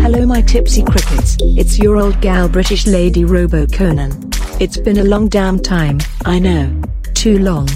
Hello, my tipsy crickets. It's your old gal, British lady Robo Conan. It's been a long damn time, I know. Too long.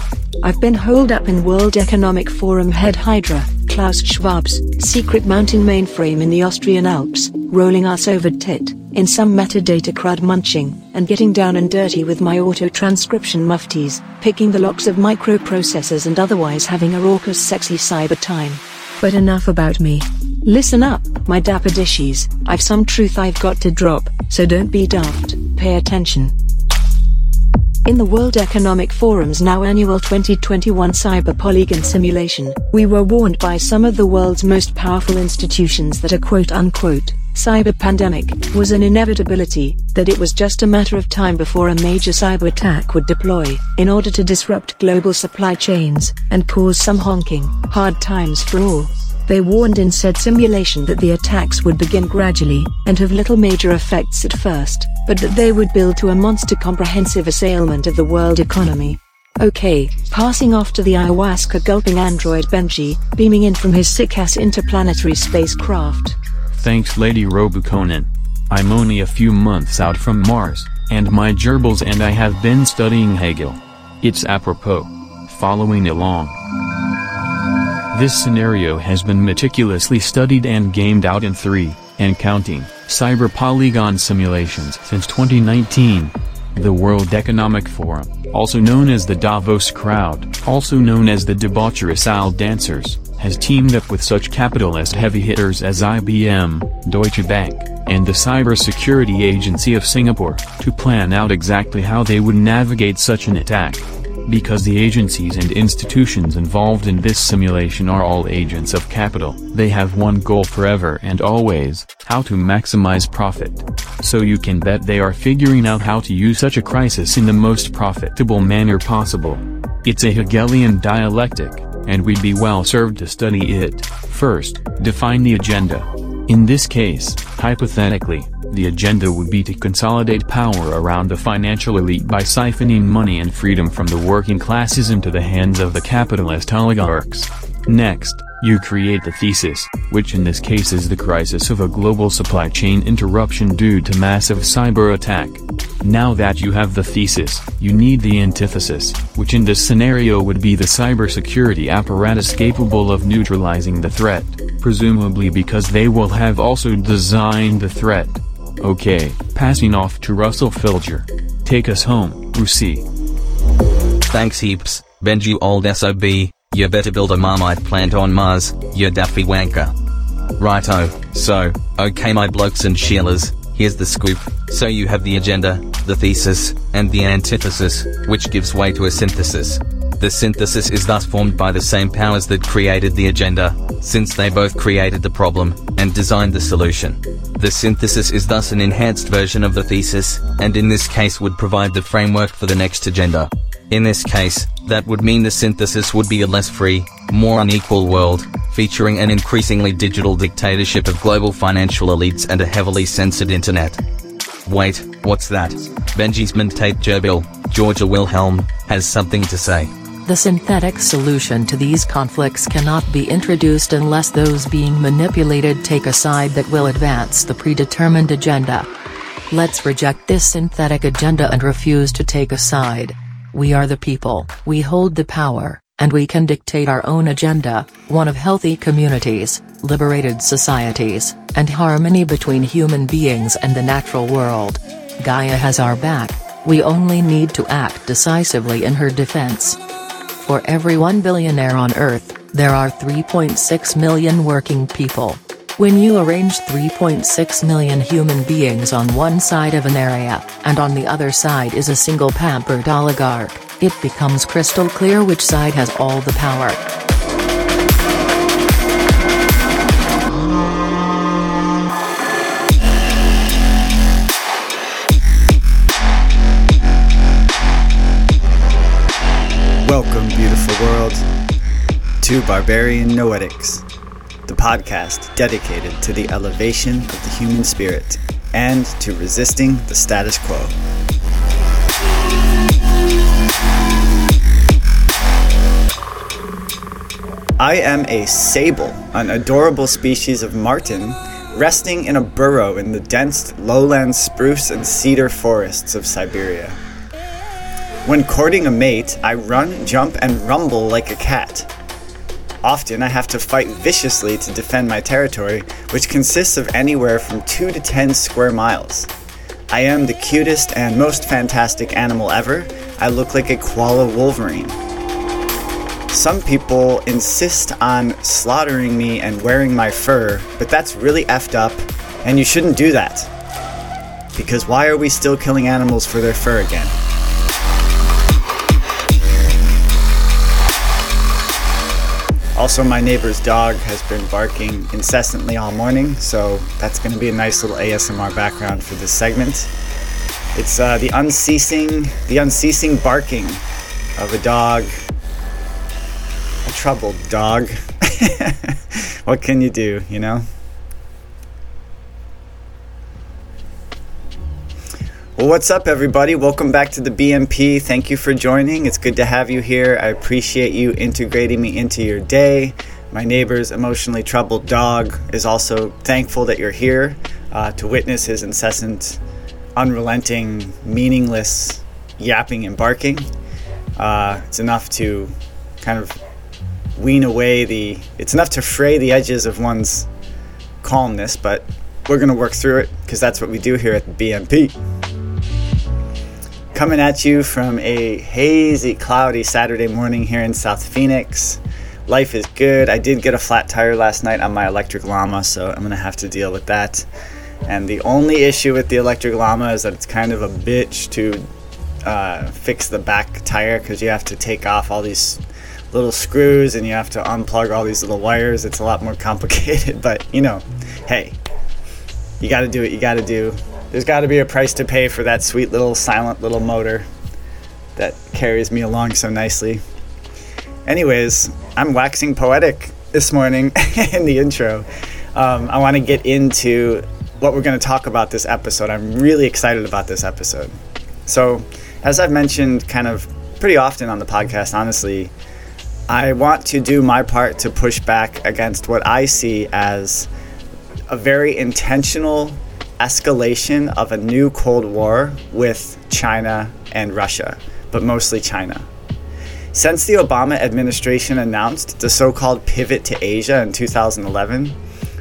I've been holed up in World Economic Forum head Hydra, Klaus Schwab's secret mountain mainframe in the Austrian Alps, rolling us over tit, in some metadata crud munching, and getting down and dirty with my auto transcription muftis, picking the locks of microprocessors and otherwise having a raucous sexy cyber time. But enough about me. Listen up, my dapper dishies, I've some truth I've got to drop, so don't be daft, pay attention. In the World Economic Forum's now annual 2021 Cyber Polygon simulation, we were warned by some of the world's most powerful institutions that a quote unquote cyber pandemic was an inevitability, that it was just a matter of time before a major cyber attack would deploy, in order to disrupt global supply chains, and cause some honking, hard times for all. They warned in said simulation that the attacks would begin gradually, and have little major effects at first, but that they would build to a monster comprehensive assailment of the world economy. Okay, passing off to the ayahuasca gulping android Benji, beaming in from his sick ass interplanetary spacecraft. Thanks Lady Robuconan. I'm only a few months out from Mars, and my gerbils and I have been studying Hegel. It's apropos. Following along. This scenario has been meticulously studied and gamed out in three, and counting, cyber polygon simulations since 2019. The World Economic Forum, also known as the Davos crowd, also known as the debaucherous owl dancers, has teamed up with such capitalist heavy hitters as IBM, Deutsche Bank, and the Cybersecurity Agency of Singapore, to plan out exactly how they would navigate such an attack. Because the agencies and institutions involved in this simulation are all agents of capital, they have one goal forever and always, how to maximize profit. So you can bet they are figuring out how to use such a crisis in the most profitable manner possible. It's a Hegelian dialectic, and we'd be well served to study it. First, define the agenda. In this case, hypothetically, the agenda would be to consolidate power around the financial elite by siphoning money and freedom from the working classes into the hands of the capitalist oligarchs. Next, you create the thesis, which in this case is the crisis of a global supply chain interruption due to massive cyber attack. Now that you have the thesis, you need the antithesis, which in this scenario would be the cybersecurity apparatus capable of neutralizing the threat, presumably because they will have also designed the threat. Okay, passing off to Russell Filger. Take us home, Rusi. Thanks heaps, Benji old SOB, you better build a marmite plant on Mars, you daffy wanker. Righto, so, okay my blokes and Sheilas, here's the scoop, so you have the agenda, the thesis, and the antithesis, which gives way to a synthesis. The synthesis is thus formed by the same powers that created the agenda, since they both created the problem, and designed the solution. The synthesis is thus an enhanced version of the thesis, and in this case would provide the framework for the next agenda. In this case, that would mean the synthesis would be a less free, more unequal world, featuring an increasingly digital dictatorship of global financial elites and a heavily censored internet. Wait, what's that? Benji's Mentate Gerbil, Georgia Wilhelm, has something to say. The synthetic solution to these conflicts cannot be introduced unless those being manipulated take a side that will advance the predetermined agenda. Let's reject this synthetic agenda and refuse to take a side. We are the people, we hold the power, and we can dictate our own agenda, one of healthy communities, liberated societies, and harmony between human beings and the natural world. Gaia has our back, we only need to act decisively in her defense. For every 1 billionaire on Earth, there are 3.6 million working people. When you arrange 3.6 million human beings on one side of an area, and on the other side is a single pampered oligarch, it becomes crystal clear which side has all the power. To Barbarian Noetics, the podcast dedicated to the elevation of the human spirit and to resisting the status quo. I am a sable, an adorable species of marten, resting in a burrow in the dense lowland spruce and cedar forests of Siberia. When courting a mate, I run, jump, and rumble like a cat. Often I have to fight viciously to defend my territory, which consists of anywhere from 2 to 10 square miles. I am the cutest and most fantastic animal ever. I look like a koala wolverine. Some people insist on slaughtering me and wearing my fur, but that's really effed up, and you shouldn't do that. Because why are we still killing animals for their fur again? Also, my neighbor's dog has been barking incessantly all morning, so that's going to be a nice little ASMR background for this segment. It's uh, the unceasing, the unceasing barking of a dog, a troubled dog. what can you do, you know? Well, what's up, everybody? Welcome back to the BMP. Thank you for joining. It's good to have you here. I appreciate you integrating me into your day. My neighbor's emotionally troubled dog is also thankful that you're here uh, to witness his incessant, unrelenting, meaningless yapping and barking. Uh, it's enough to kind of wean away the. It's enough to fray the edges of one's calmness, but we're going to work through it because that's what we do here at the BMP. Coming at you from a hazy, cloudy Saturday morning here in South Phoenix. Life is good. I did get a flat tire last night on my electric llama, so I'm gonna have to deal with that. And the only issue with the electric llama is that it's kind of a bitch to uh, fix the back tire because you have to take off all these little screws and you have to unplug all these little wires. It's a lot more complicated, but you know, hey, you got to do what you got to do there's got to be a price to pay for that sweet little silent little motor that carries me along so nicely. Anyways, I'm waxing poetic this morning in the intro. Um, I want to get into what we're going to talk about this episode. I'm really excited about this episode. So, as I've mentioned kind of pretty often on the podcast, honestly, I want to do my part to push back against what I see as a very intentional escalation of a new Cold War with China and Russia, but mostly China. Since the Obama administration announced the so called pivot to Asia in 2011,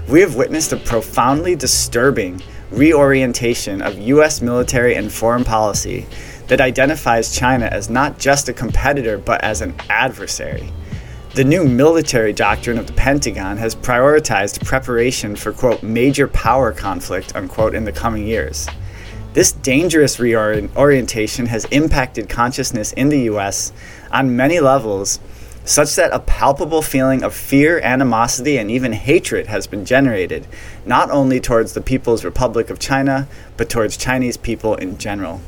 we have witnessed a profoundly disturbing reorientation of US military and foreign policy that identifies China as not just a competitor but as an adversary. The new military doctrine of the Pentagon has prioritized preparation for, quote, major power conflict, unquote, in the coming years. This dangerous reorientation has impacted consciousness in the US on many levels, such that a palpable feeling of fear, animosity, and even hatred has been generated, not only towards the People's Republic of China, but towards Chinese people in general.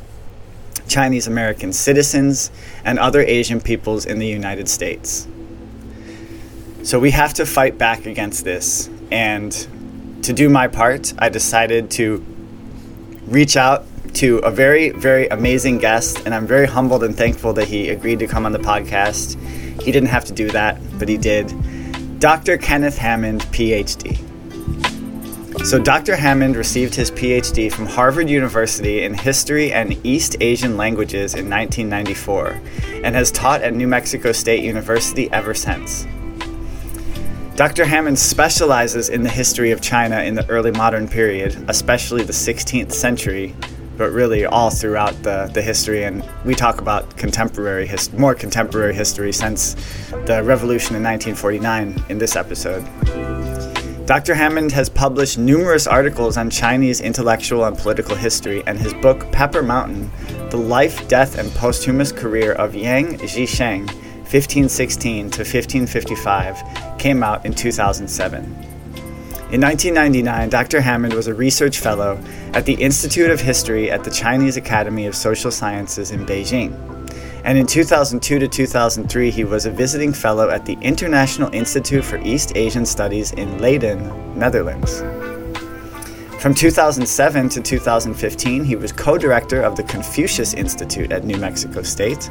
Chinese American citizens, and other Asian peoples in the United States. So we have to fight back against this. And to do my part, I decided to reach out to a very, very amazing guest. And I'm very humbled and thankful that he agreed to come on the podcast. He didn't have to do that, but he did. Dr. Kenneth Hammond, PhD. So, Dr. Hammond received his PhD from Harvard University in History and East Asian Languages in 1994 and has taught at New Mexico State University ever since. Dr. Hammond specializes in the history of China in the early modern period, especially the 16th century, but really all throughout the, the history. And we talk about contemporary, his, more contemporary history since the revolution in 1949 in this episode. Dr. Hammond has published numerous articles on Chinese intellectual and political history, and his book Pepper Mountain The Life, Death, and Posthumous Career of Yang Jisheng 1516 to 1555, came out in 2007. In 1999, Dr. Hammond was a research fellow at the Institute of History at the Chinese Academy of Social Sciences in Beijing. And in 2002 to 2003, he was a visiting fellow at the International Institute for East Asian Studies in Leiden, Netherlands. From 2007 to 2015, he was co director of the Confucius Institute at New Mexico State.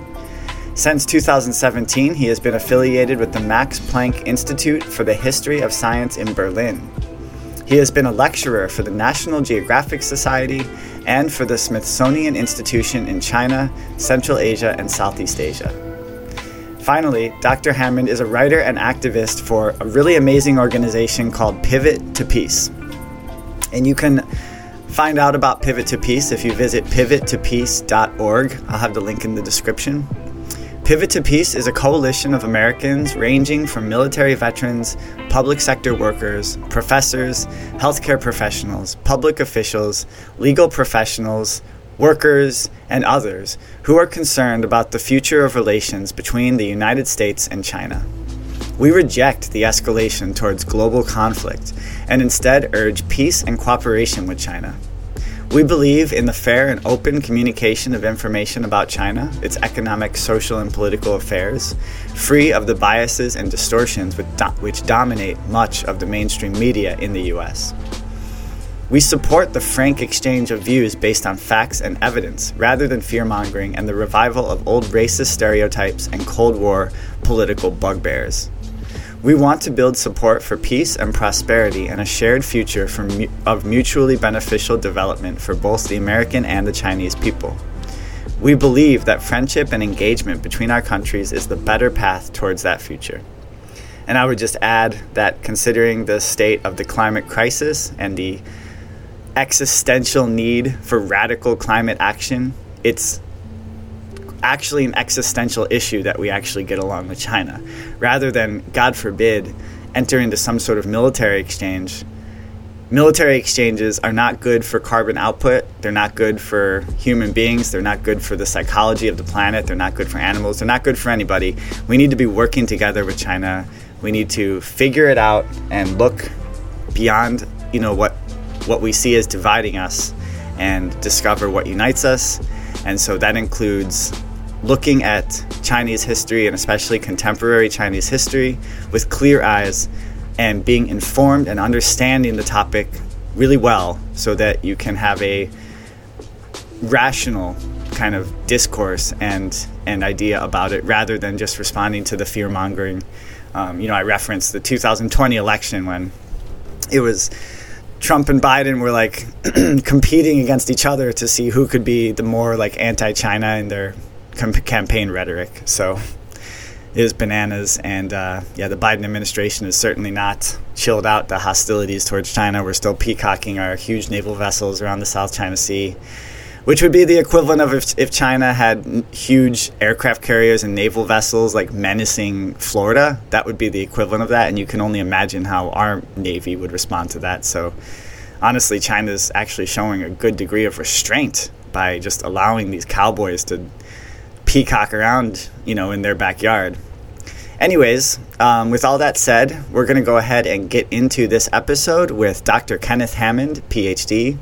Since 2017, he has been affiliated with the Max Planck Institute for the History of Science in Berlin. He has been a lecturer for the National Geographic Society and for the Smithsonian Institution in China, Central Asia, and Southeast Asia. Finally, Dr. Hammond is a writer and activist for a really amazing organization called Pivot to Peace. And you can find out about Pivot to Peace if you visit pivottopeace.org. I'll have the link in the description. Pivot to Peace is a coalition of Americans ranging from military veterans, public sector workers, professors, healthcare professionals, public officials, legal professionals, workers, and others who are concerned about the future of relations between the United States and China. We reject the escalation towards global conflict and instead urge peace and cooperation with China. We believe in the fair and open communication of information about China, its economic, social, and political affairs, free of the biases and distortions which dominate much of the mainstream media in the US. We support the frank exchange of views based on facts and evidence rather than fear mongering and the revival of old racist stereotypes and Cold War political bugbears. We want to build support for peace and prosperity and a shared future mu- of mutually beneficial development for both the American and the Chinese people. We believe that friendship and engagement between our countries is the better path towards that future. And I would just add that considering the state of the climate crisis and the existential need for radical climate action, it's actually an existential issue that we actually get along with China, rather than, God forbid, enter into some sort of military exchange. Military exchanges are not good for carbon output. They're not good for human beings. They're not good for the psychology of the planet. They're not good for animals. They're not good for anybody. We need to be working together with China. We need to figure it out and look beyond, you know, what what we see as dividing us and discover what unites us. And so that includes looking at Chinese history and especially contemporary Chinese history with clear eyes and being informed and understanding the topic really well so that you can have a rational kind of discourse and and idea about it rather than just responding to the fear mongering. Um, you know, I referenced the 2020 election when it was Trump and Biden were like competing against each other to see who could be the more like anti-China in their campaign rhetoric. So it is bananas. And uh, yeah, the Biden administration is certainly not chilled out the hostilities towards China. We're still peacocking our huge naval vessels around the South China Sea, which would be the equivalent of if, if China had huge aircraft carriers and naval vessels like menacing Florida. That would be the equivalent of that. And you can only imagine how our Navy would respond to that. So honestly, China's actually showing a good degree of restraint by just allowing these cowboys to peacock around, you know, in their backyard. Anyways, um, with all that said, we're going to go ahead and get into this episode with Dr. Kenneth Hammond, PhD.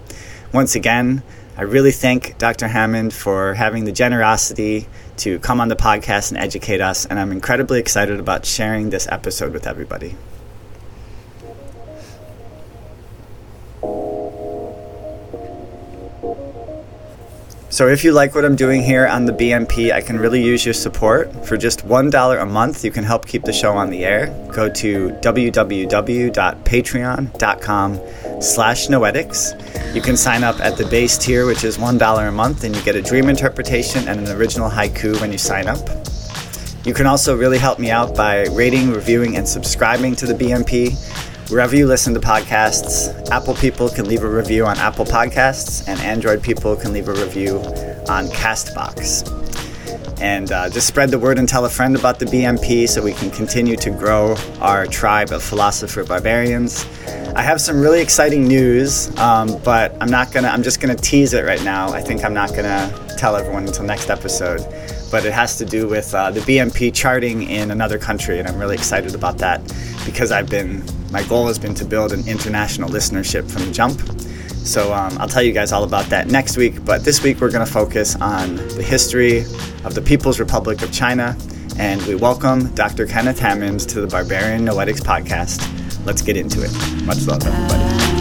Once again, I really thank Dr. Hammond for having the generosity to come on the podcast and educate us, and I'm incredibly excited about sharing this episode with everybody. So if you like what I'm doing here on the BMP, I can really use your support. For just $1 a month, you can help keep the show on the air. Go to www.patreon.com slash noetics. You can sign up at the base tier, which is $1 a month, and you get a dream interpretation and an original haiku when you sign up. You can also really help me out by rating, reviewing, and subscribing to the BMP wherever you listen to podcasts. Apple people can leave a review on Apple Podcasts, and Android people can leave a review on Castbox. And uh, just spread the word and tell a friend about the BMP so we can continue to grow our tribe of philosopher barbarians. I have some really exciting news, um, but I'm not gonna. I'm just gonna tease it right now. I think I'm not gonna tell everyone until next episode. But it has to do with uh, the BMP charting in another country, and I'm really excited about that because I've been my goal has been to build an international listenership from the jump. So um, I'll tell you guys all about that next week. But this week we're going to focus on the history of the People's Republic of China. And we welcome Dr. Kenneth Hammonds to the Barbarian Noetics podcast. Let's get into it. Much love, everybody.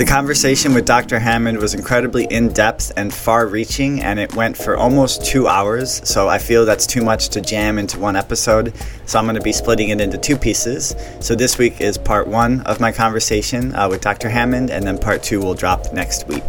The conversation with Dr. Hammond was incredibly in depth and far reaching, and it went for almost two hours. So I feel that's too much to jam into one episode. So I'm going to be splitting it into two pieces. So this week is part one of my conversation uh, with Dr. Hammond, and then part two will drop next week.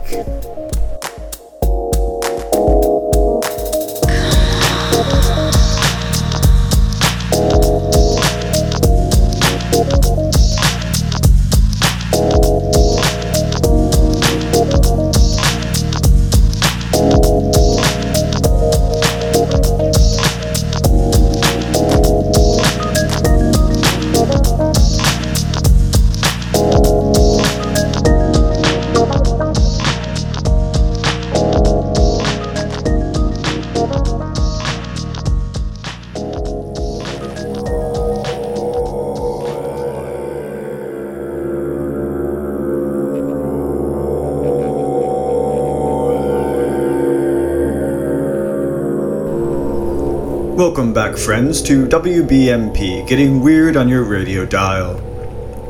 Friends, to WBMP Getting Weird on Your Radio Dial.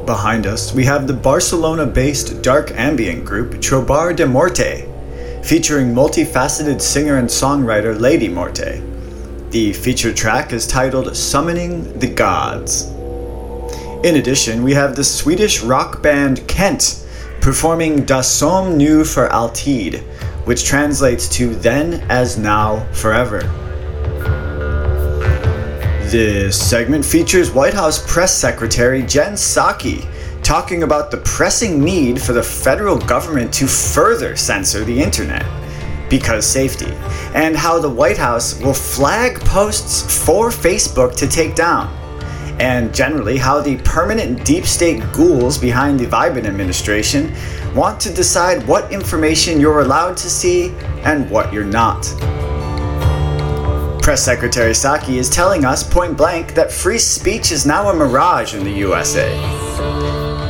Behind us, we have the Barcelona based dark ambient group Trobar de Morte, featuring multifaceted singer and songwriter Lady Morte. The feature track is titled Summoning the Gods. In addition, we have the Swedish rock band Kent performing Då som nu för alltid, which translates to Then as Now Forever. This segment features White House Press Secretary Jen Psaki talking about the pressing need for the federal government to further censor the internet because safety, and how the White House will flag posts for Facebook to take down, and generally how the permanent deep state ghouls behind the Biden administration want to decide what information you're allowed to see and what you're not. Press Secretary Psaki is telling us point blank that free speech is now a mirage in the USA.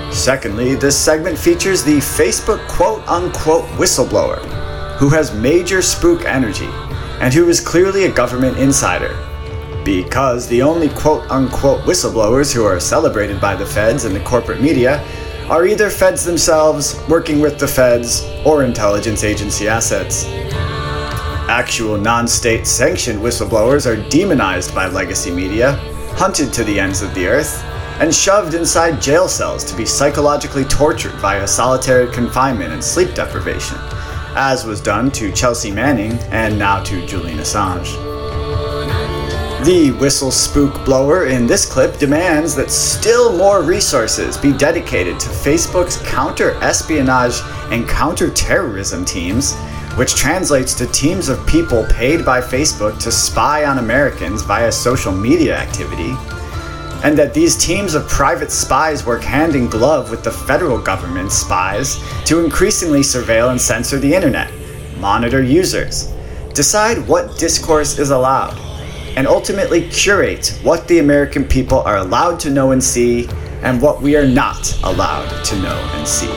Secondly, this segment features the Facebook quote unquote whistleblower, who has major spook energy and who is clearly a government insider. Because the only quote unquote whistleblowers who are celebrated by the feds and the corporate media are either feds themselves, working with the feds, or intelligence agency assets. Actual non state sanctioned whistleblowers are demonized by legacy media, hunted to the ends of the earth, and shoved inside jail cells to be psychologically tortured via solitary confinement and sleep deprivation, as was done to Chelsea Manning and now to Julian Assange. The whistle spook blower in this clip demands that still more resources be dedicated to Facebook's counter espionage and counter terrorism teams which translates to teams of people paid by Facebook to spy on Americans via social media activity, and that these teams of private spies work hand in glove with the federal government's spies to increasingly surveil and censor the internet, monitor users, decide what discourse is allowed, and ultimately curate what the American people are allowed to know and see and what we are not allowed to know and see.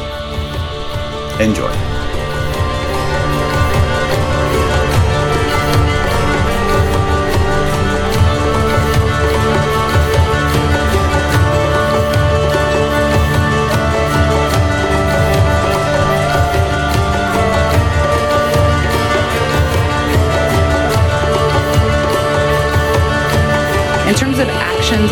Enjoy.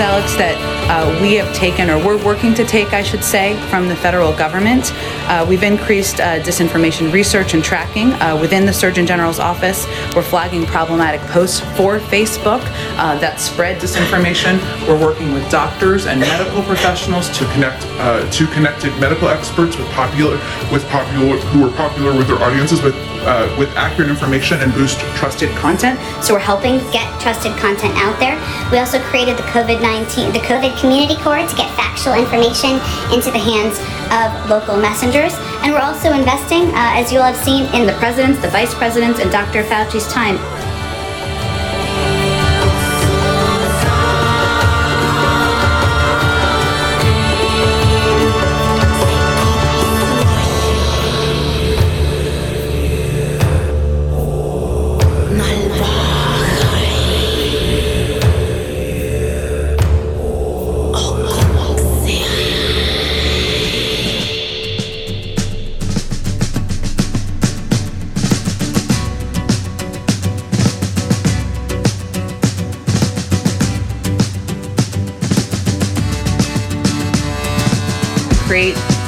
Alex, that uh, we have taken, or we're working to take, I should say, from the federal government, uh, we've increased uh, disinformation research and tracking uh, within the Surgeon General's office. We're flagging problematic posts for Facebook uh, that spread disinformation. We're working with doctors and medical professionals to connect uh, to connected medical experts with popular with popular who are popular with their audiences with uh, with accurate information and boost trusted content. So we're helping get trusted content out there. We also created the COVID-19, the COVID Community Corps to get factual information into the hands of local messengers. And we're also investing, uh, as you'll have seen, in the president's, the vice president's, and Dr. Fauci's time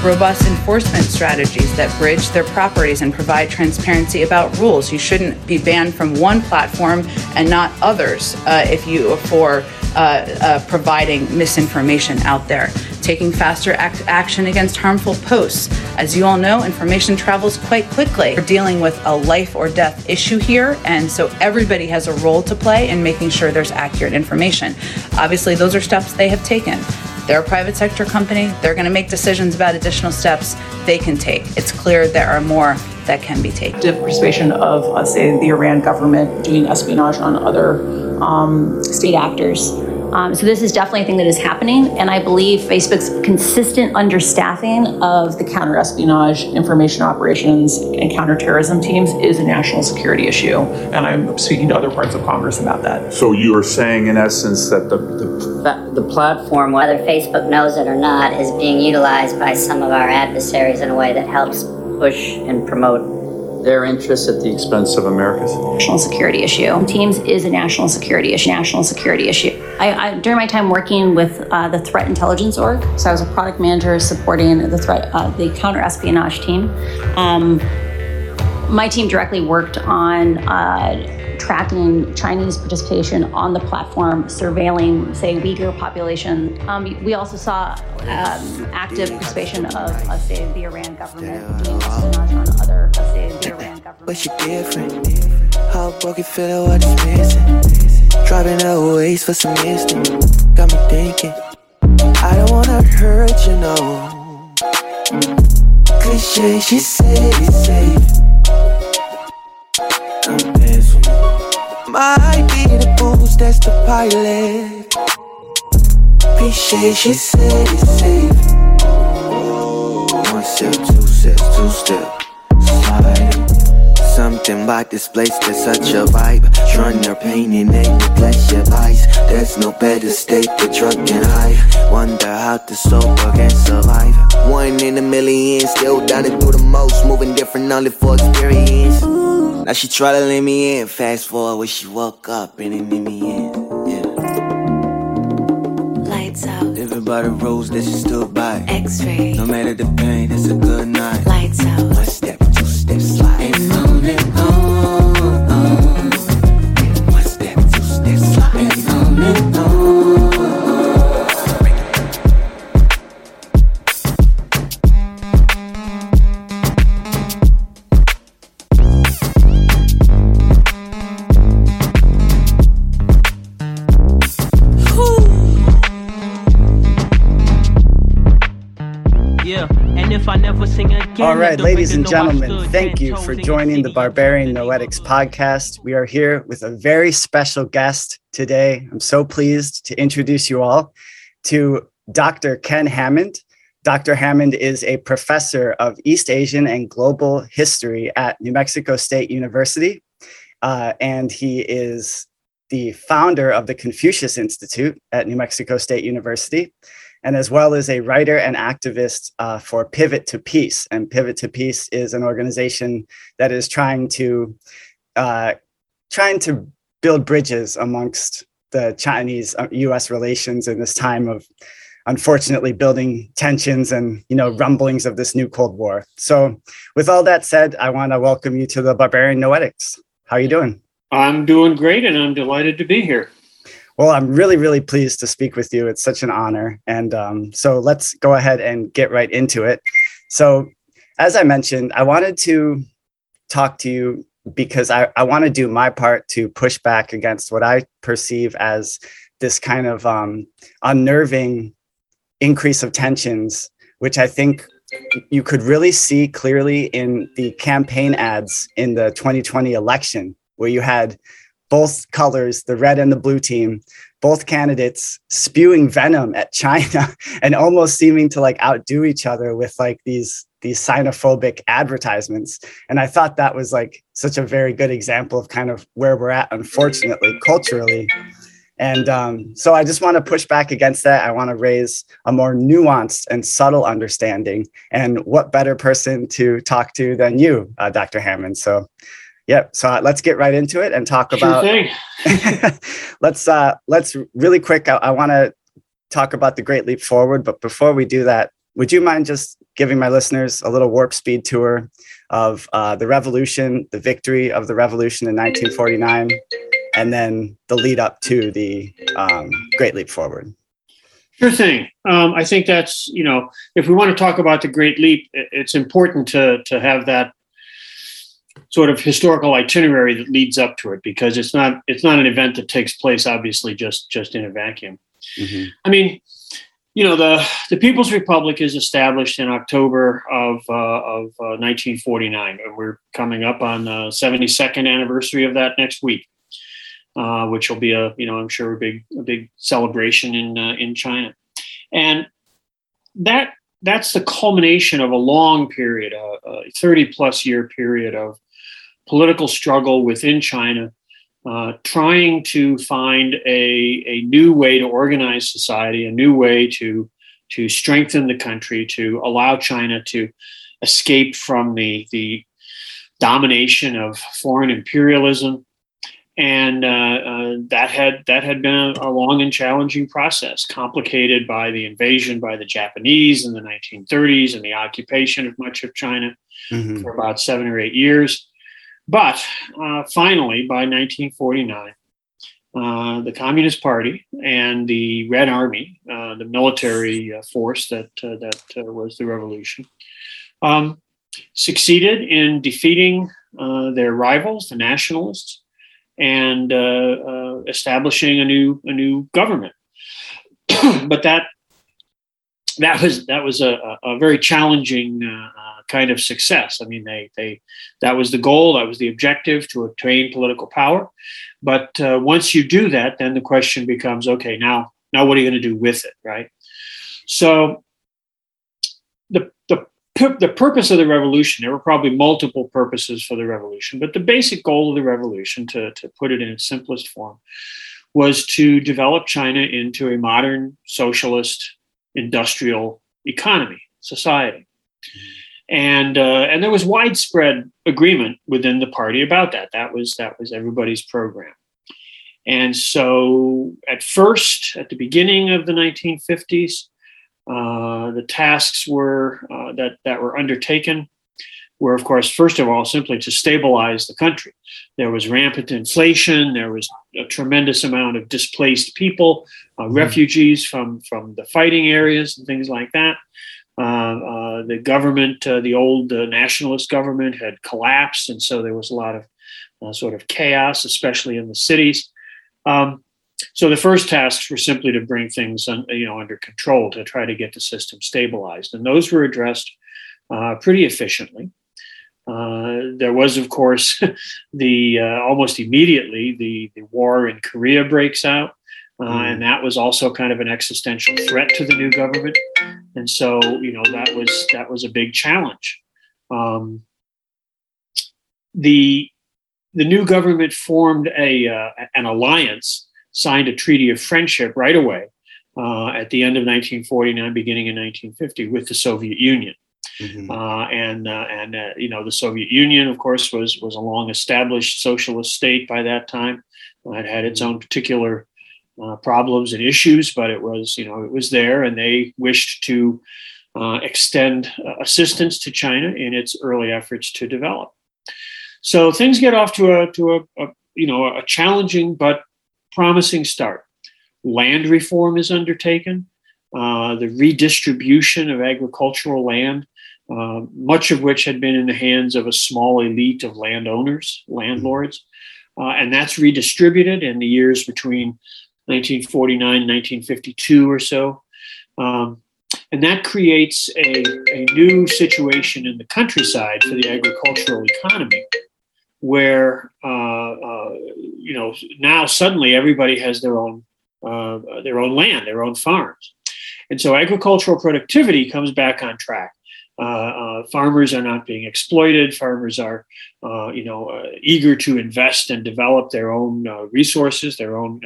robust enforcement strategies that bridge their properties and provide transparency about rules. You shouldn't be banned from one platform and not others uh, if you for uh, uh, providing misinformation out there. Taking faster act- action against harmful posts. As you all know, information travels quite quickly. We're dealing with a life or death issue here, and so everybody has a role to play in making sure there's accurate information. Obviously, those are steps they have taken. They're a private sector company. They're going to make decisions about additional steps they can take. It's clear there are more that can be taken. The participation of, uh, say, the Iran government doing espionage on other um, state actors. Um, so this is definitely a thing that is happening, and I believe Facebook's consistent understaffing of the counter espionage, information operations, and counterterrorism teams is a national security issue. And I'm speaking to other parts of Congress about that. So you are saying, in essence, that the, the the platform, whether Facebook knows it or not, is being utilized by some of our adversaries in a way that helps push and promote their interests at the expense of America's national security issue. Teams is a national security issue. National security issue. I, I during my time working with uh, the Threat Intelligence Org, so I was a product manager supporting the threat, uh, the counter espionage team. Um, my team directly worked on. Uh, tracking Chinese participation on the platform, surveilling, say, Uyghur population. Um, we also saw um, active participation of, uh, say, the Iran government doing espionage on other, uh, say, the Iran government. But you're different. Heartbroken feeling what is missing. Driving ways for some instant. Got me thinking. I don't wanna hurt you, no. Cliche, she said it's safe. Might be the booze that's the pilot. Appreciate she said it's safe. One step, two steps, two step, slide. Something about this place that's such a vibe. Trying their pain and neglect your eyes. There's no better state than drunk and high. Wonder how the sober can survive. One in a million, still down to do the most. Moving different only for experience. Now she try to let me in. Fast forward when she woke up and it let me in. Yeah. Lights out. By the rules that she stood by. X-ray. No matter the pain, it's a good night. Lights out. One step, two All right, ladies and gentlemen, thank you for joining the Barbarian Noetics podcast. We are here with a very special guest today. I'm so pleased to introduce you all to Dr. Ken Hammond. Dr. Hammond is a professor of East Asian and global history at New Mexico State University, uh, and he is the founder of the Confucius Institute at New Mexico State University and as well as a writer and activist uh, for Pivot to Peace. And Pivot to Peace is an organization that is trying to uh, trying to build bridges amongst the Chinese U.S. Uh, relations in this time of unfortunately building tensions and you know rumblings of this new Cold War. So, with all that said, I want to welcome you to the Barbarian Noetics. How are you doing? I'm doing great, and I'm delighted to be here. Well, I'm really, really pleased to speak with you. It's such an honor. And um, so let's go ahead and get right into it. So, as I mentioned, I wanted to talk to you because I, I want to do my part to push back against what I perceive as this kind of um, unnerving increase of tensions, which I think you could really see clearly in the campaign ads in the 2020 election, where you had both colors, the red and the blue team, both candidates spewing venom at China and almost seeming to like outdo each other with like these these xenophobic advertisements. And I thought that was like such a very good example of kind of where we're at, unfortunately, culturally. And um, so I just want to push back against that. I want to raise a more nuanced and subtle understanding. And what better person to talk to than you, uh, Dr. Hammond? So Yep. So uh, let's get right into it and talk sure about. let's uh, let's really quick. I, I want to talk about the Great Leap Forward, but before we do that, would you mind just giving my listeners a little warp speed tour of uh, the revolution, the victory of the revolution in 1949, and then the lead up to the um, Great Leap Forward. Sure thing. Um, I think that's you know, if we want to talk about the Great Leap, it's important to to have that sort of historical itinerary that leads up to it because it's not it's not an event that takes place obviously just just in a vacuum. Mm-hmm. I mean, you know the the People's Republic is established in October of uh, of uh, 1949, and we're coming up on the 72nd anniversary of that next week uh, which will be a you know I'm sure a big a big celebration in uh, in China, and that that's the culmination of a long period, a, a 30 plus year period of political struggle within China, uh, trying to find a, a new way to organize society, a new way to to strengthen the country, to allow China to escape from the the domination of foreign imperialism and uh, uh, that had that had been a, a, long and challenging process, complicated by the invasion by the Japanese in the 1930s and the occupation of much of China mm-hmm. for about seven or eight years. But uh, finally, by 1949, uh, the Communist Party and the Red Army, uh, the military uh, force that that was the revolution, um, succeeded in defeating their rivals, the nationalists and uh, uh, establishing a new a new government. but that that was that was a, a very challenging uh, uh, kind of success. I mean, they they that was the goal, that was the objective to obtain political power. But uh, once you do that, then the question becomes, okay, now now what are you going to do with it, right? So the the the purpose of the revolution, there were probably multiple purposes for the revolution, but the basic goal of the revolution, to, to put it in its simplest form, was to develop China into a modern socialist industrial economy, society. And uh, and there was widespread agreement within the party about that. That was that was everybody's program. And so, at first, at the beginning of the 1950s, uh, the tasks were uh, that that were undertaken were, of course, first of all, simply to stabilize the country. There was rampant inflation. There was a tremendous amount of displaced people, uh, mm-hmm. refugees from from the fighting areas and things like that. Uh, uh, the government, uh, the old nationalist government, had collapsed, and so there was a lot of sort of chaos, especially in the cities. Um, so the first tasks were simply to bring things un, you know under control to try to get the system stabilized, and those were addressed uh, pretty efficiently. Uh, there was, of course, the uh, almost immediately the the war in Korea breaks out, uh, mm. and that was also kind of an existential threat to the new government, and so you know that was that was a big challenge. Um, the the new government formed a uh, an alliance signed a treaty of friendship right away uh, at the end of 1949, beginning in 1950, with the Soviet Union. Mm-hmm. Uh, and uh, and uh, you know the Soviet Union, of course, was was a long established socialist state by that time. It had its own particular uh, problems and issues, but it was you know it was there, and they wished to uh, extend assistance to China in its early efforts to develop. So things get off to a to a, a you know a challenging but promising start. Land reform is undertaken, uh, the redistribution of agricultural land, uh, much of which had been in the hands of a small elite of landowners, landlords. Uh, and that's redistributed in the years between 1949 and 1952 or so. Um, and that creates a, a new situation in the countryside for the agricultural economy where uh, uh, you know now suddenly everybody has their own uh, their own land, their own farms, and so agricultural productivity comes back on track. Uh, uh, farmers are not being exploited. Farmers are, uh, you know, eager to invest and develop their own resources, their own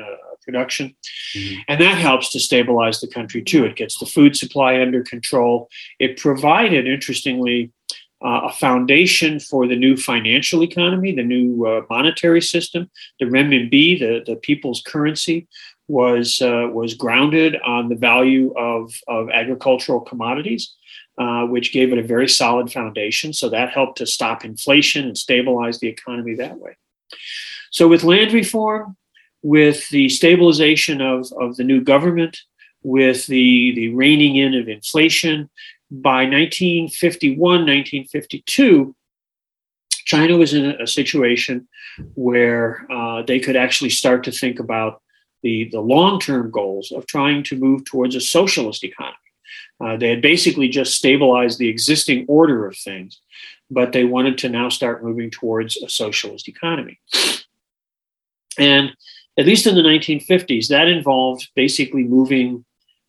production, mm-hmm. and that helps to stabilize the country too. It gets the food supply under control. It provided, interestingly, uh, a foundation for the new financial economy, the new uh, monetary system. The renminbi, the, the people's currency, was uh, was grounded on the value of, of agricultural commodities. Uh, which gave it a very solid foundation. So that helped to stop inflation and stabilize the economy that way. So with land reform, with the stabilization of, of the new government, with the, the reining in of inflation, by 1951, 1952, China was in a, situation where uh, they could actually start to think about the, the long term goals of trying to move towards a socialist economy. Uh, they had basically just stabilized the existing order of things, but they wanted to now start moving towards a socialist economy. And at least in the 1950s, that involved basically moving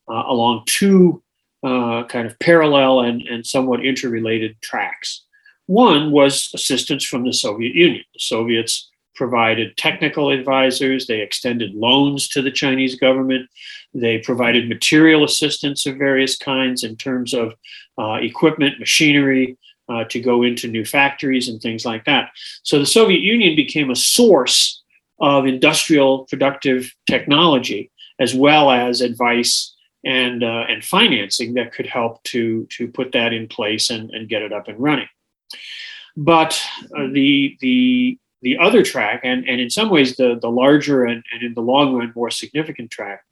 uh, along two uh, kind of parallel and, and somewhat interrelated tracks. One was assistance from the Soviet Union. The Soviets provided technical advisors, they extended loans to the Chinese government, they provided material assistance of various kinds in terms of uh, equipment, machinery. Uh, to go into new factories and things like that. So the Soviet Union became a source of industrial productive technology as well as advice and uh, and financing that could help to to put that in place and, and get it up and running. But uh, the the the other track, and, and in some ways the, the larger and, and in the long run more significant track,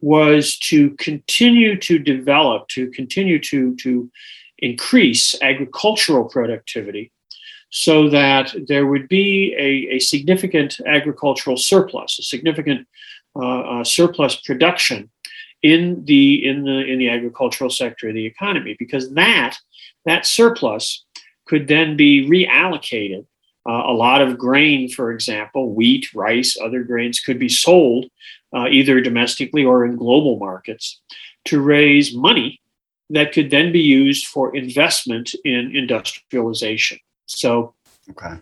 was to continue to develop, to continue to, to increase agricultural productivity so that there would be a, a significant agricultural surplus, a significant uh, uh, surplus production in the in the in the agricultural sector of the economy, because that that surplus could then be reallocated. Uh, a lot of grain, for example, wheat, rice, other grains could be sold uh, either domestically or in global markets to raise money that could then be used for investment in industrialization. So, okay.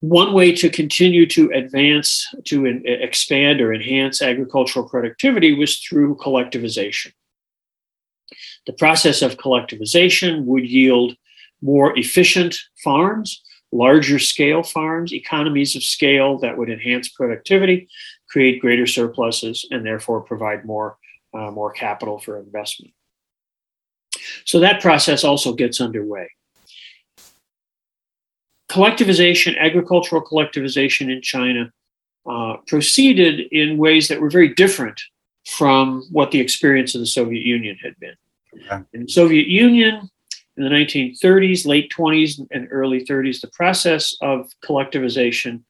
One way to continue to advance, to in, expand or enhance agricultural productivity was through collectivization. The process of collectivization would yield more efficient farms, larger scale farms, economies of scale that would enhance productivity, create greater surpluses, and therefore provide more, uh, more capital for investment. So that process also gets underway. Collectivization, agricultural collectivization in China, uh, proceeded in ways that were very different from what the experience of the Soviet Union had been. Okay. In the Soviet Union, in the 1930s, late 20s, and early 30s, the process of collectivization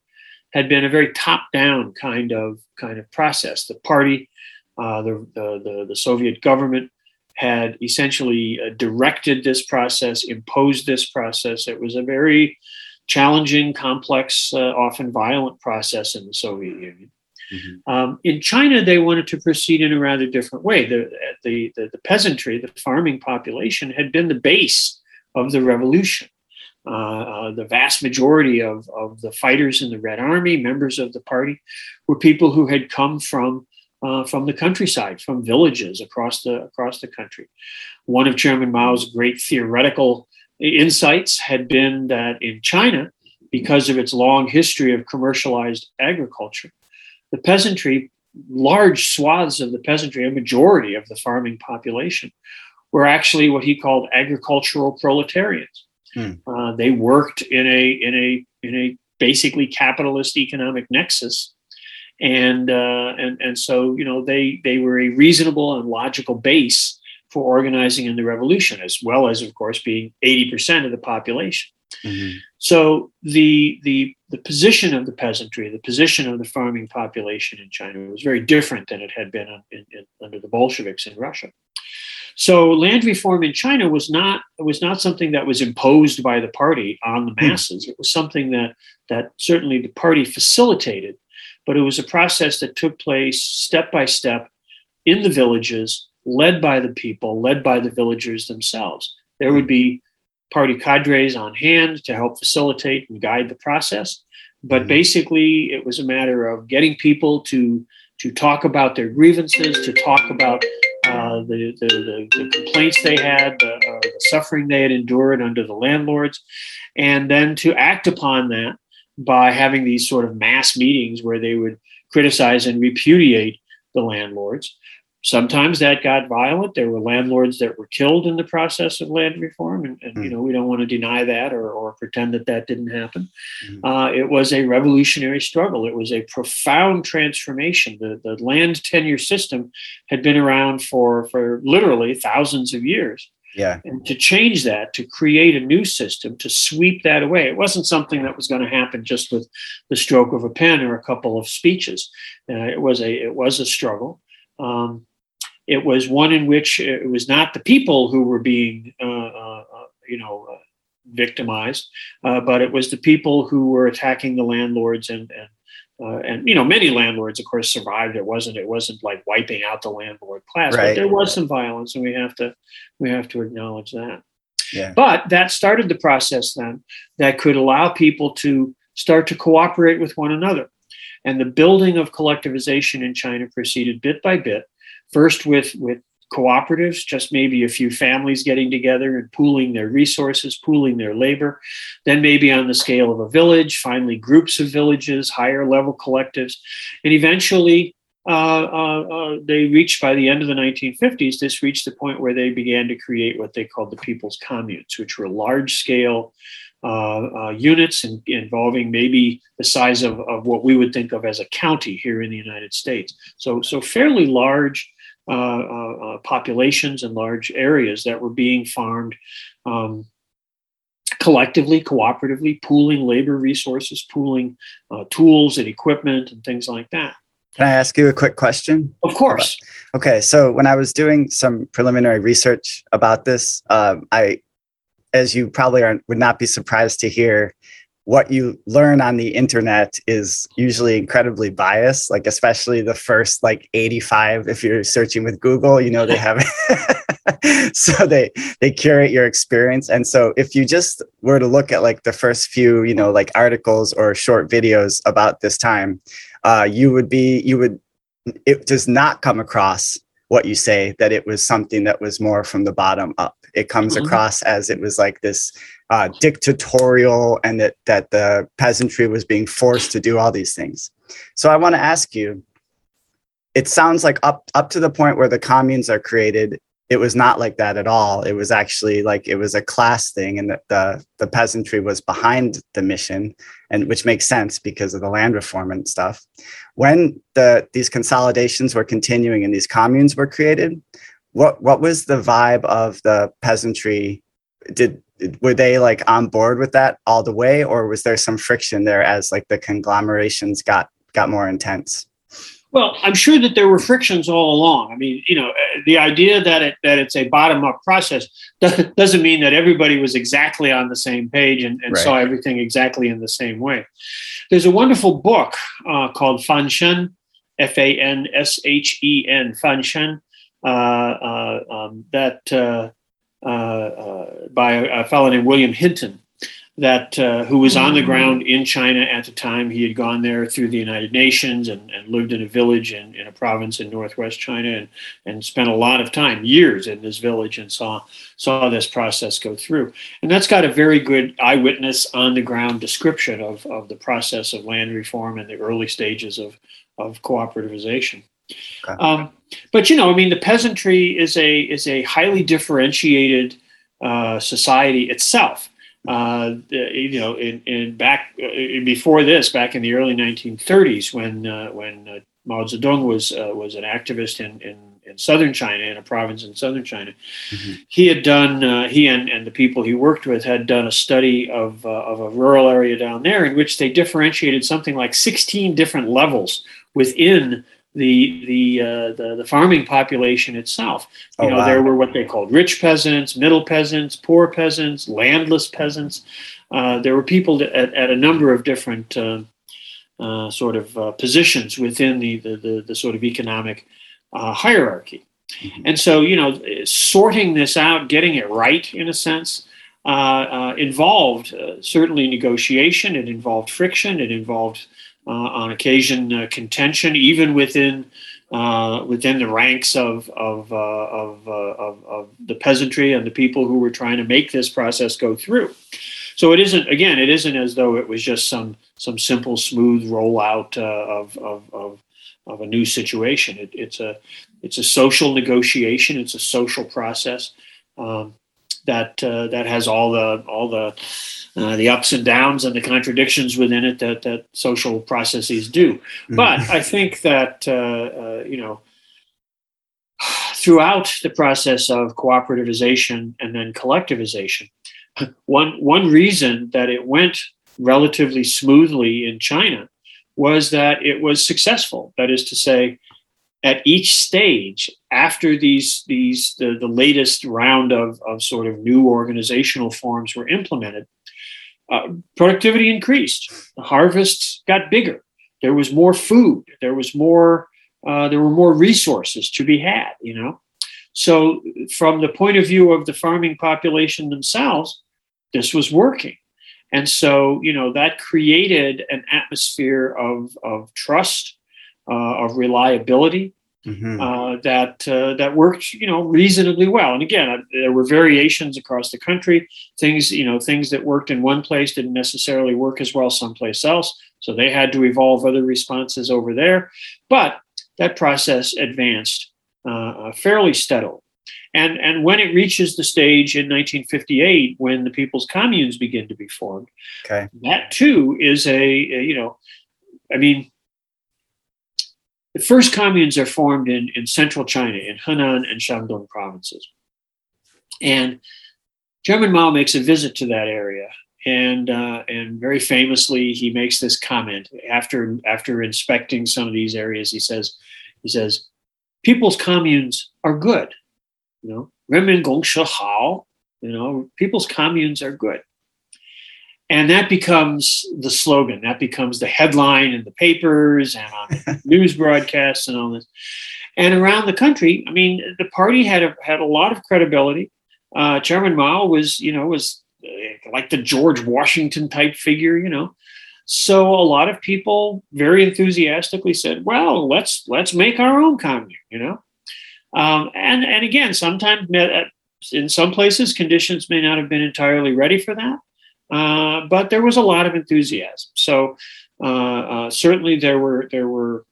had been a very top-down kind of kind of process. The party, uh, the, the, the Soviet government had essentially uh, directed this process, imposed this process. It was a very challenging, complex, uh, often violent process in the Soviet Union. Mm-hmm. Um, in China, they wanted to proceed in a rather different way. The, the, the, the, peasantry, the farming population, had been the base of the revolution. Uh, uh, the vast majority of, of the fighters in the Red Army, members of the party, were people who had come from uh, from the countryside, from villages across the across the country. One of Chairman Mao's great theoretical insights had been that in China, because of its long history of commercialized agriculture, the peasantry, large swaths of the peasantry, a majority of the farming population, were actually what he called agricultural proletarians. Hmm. Uh, they worked in a in a in a basically capitalist economic nexus, and uh, and and so you know they they were a reasonable and logical base for organizing in the revolution, as well as of course being eighty percent of the population. Mm-hmm. So the the the position of the peasantry, the position of the farming population in China was very different than it had been in, in, under the Bolsheviks in Russia. So land reform in China was not was not something that was imposed by the party on the hmm. masses. It was something that that certainly the party facilitated, but it was a process that took place step by step in the villages, led by the people, led by the villagers themselves. There would be party cadres on hand to help facilitate and guide the process. But mm-hmm. basically, it was a matter of getting people to to talk about their grievances, to talk about uh, the, the, the, the, complaints they had, the, uh, the suffering they had endured under the landlords, and then to act upon that by having these sort of mass meetings where they would criticize and repudiate the landlords sometimes that got violent. There were landlords that were killed in the process of land reform, and, and you know we don't want to deny that or, or pretend that that didn't happen. Uh, it was a revolutionary struggle. It was a profound transformation. The the land tenure system had been around for for literally thousands of years. Yeah. And to change that, to create a new system, to sweep that away, it wasn't something that was going to happen just with the stroke of a pen or a couple of speeches. Uh, it was a it was a struggle. Um, it was one in which it was not the people who were being, uh, uh, uh you know, uh, victimized, uh, but it was the people who were attacking the landlords and and uh, and you know many landlords of course survived it wasn't it wasn't like wiping out the landlord class Right. but there was some violence and we have to we have to acknowledge that Yeah. but that started the process then that could allow people to start to cooperate with one another and the building of collectivization in china proceeded bit by bit first with with cooperatives just maybe a few families getting together and pooling their resources pooling their labor then maybe on the scale of a village finally groups of villages higher level collectives and eventually uh, uh, uh, they reached by the end of the 1950s this reached the point where they began to create what they called the people's communes which were large scale uh, uh, units in, involving maybe the size of, of what we would think of as a county here in the United States. So, so fairly large populations and large areas that were being farmed um, collectively, cooperatively, pooling labor resources, pooling uh, tools and equipment and things like that. Can I ask you a quick question? Of course. Okay, so when I was doing some preliminary research about this, um, I, as you probably are, would not be surprised to hear, what you learn on the internet is usually incredibly biased. Like especially the first like eighty-five, if you're searching with Google, you know they have, so they they curate your experience. And so if you just were to look at like the first few, you know, like articles or short videos about this time, uh, you would be you would it does not come across what you say that it was something that was more from the bottom up. It comes Mhm. across as it was like this uh, dictatorial and that that the peasantry was being forced to do all these things. So I want to ask you. It sounds like up up to the point where the communes are created, it was not like that at all. It was actually like it was a class thing, and that the the peasantry was behind the mission, and which makes sense because of the land reform and stuff. When the these consolidations were continuing and these communes were created, what what was the vibe of the peasantry? Did were they like on board with that all the way, or was there some friction there as like the conglomerations got got more intense? Well, I'm sure that there were frictions all along. I mean, you know, uh, the idea that it that it's a bottom up process doesn't mean that everybody was exactly on the same page and, and Right. saw everything exactly in the same way. There's a wonderful book uh, called Fanshen, F A N S H E N, Fanshen, uh, uh, um, that uh, by a, a fellow named William Hinton. That uh, who was on the ground in China at the time. He had gone there through the United Nations and, and lived in a village in, in a province in northwest China and, and spent a lot of time, years in this village and saw saw this process go through. And that's got a very good eyewitness on the ground description of, of the process of land reform and the early stages of, of cooperativization. Um, but you know, I mean, the peasantry is a is a highly differentiated uh, society itself. Uh, you know, in, in back uh, before this, back in the early 1930s, when uh, when uh, Mao Zedong was uh, was an activist in, in in southern China, in a province in southern China, he had done uh, he and, and the people he worked with had done a study of uh, of a rural area down there in which they differentiated something like 16 different levels within the the uh, the, the farming population itself. You Oh, know, wow. there were what they called rich peasants, middle peasants, poor peasants, landless peasants. Uh, there were people at, at a number of different uh, uh, sort of uh, positions within the, the, the, the sort of economic uh, hierarchy. And so, you know, sorting this out, getting it right in a sense, uh, uh, involved uh, certainly negotiation, it involved friction, it involved on occasion uh, contention, even within. Uh, within the ranks of of, uh, of, uh, of of the peasantry and the people who were trying to make this process go through, so it isn't again, it isn't as though it was just some some simple, smooth rollout uh, of, of of of a new situation. It, it's a it's a social negotiation. It's a social process um, that uh, that has all the all the uh, the ups and downs and the contradictions within it that that social processes do. Mm-hmm. But I think that uh, uh, you know throughout the process of cooperativization and then collectivization, one one reason that it went relatively smoothly in China was that it was successful. That is to say, at each stage after these these the, the latest round of, of sort of new organizational forms were implemented, uh, productivity increased. The harvests got bigger. There was more food. There was more. Uh, there were more resources to be had. You know, so from the point of view of the farming population themselves, this was working. And so, you know, that created an atmosphere of, of trust, uh, of reliability, mm-hmm. uh, that uh, that worked, you know, reasonably well. And again, uh, there were variations across the country. Things, you know, things that worked in one place didn't necessarily work as well someplace else. So they had to evolve other responses over there. But that process advanced uh, fairly steadily. And, and when it reaches the stage in 1958, when the people's communes begin to be formed, okay. that too is a, a, you know, I mean, the first communes are formed in, in central China, in Henan and Shandong provinces. And Chairman Mao makes a visit to that area. And, uh, and very famously, he makes this comment after, after inspecting some of these areas. He says, he says, people's communes are good. You know, Renmin Gong Hao, you know, people's communes are good. And that becomes the slogan. That becomes the headline in the papers and on news broadcasts and all this. And around the country, I mean, the party had a, had a lot of credibility. Uh, Chairman Mao was, you know, was uh, like the George Washington type figure, you know. So a lot of people very enthusiastically said, "Well, let's let's make our own commune," you know. Um, and and again, sometimes uh, in some places conditions may not have been entirely ready for that, uh, but there was a lot of enthusiasm. So uh, uh, certainly there were there were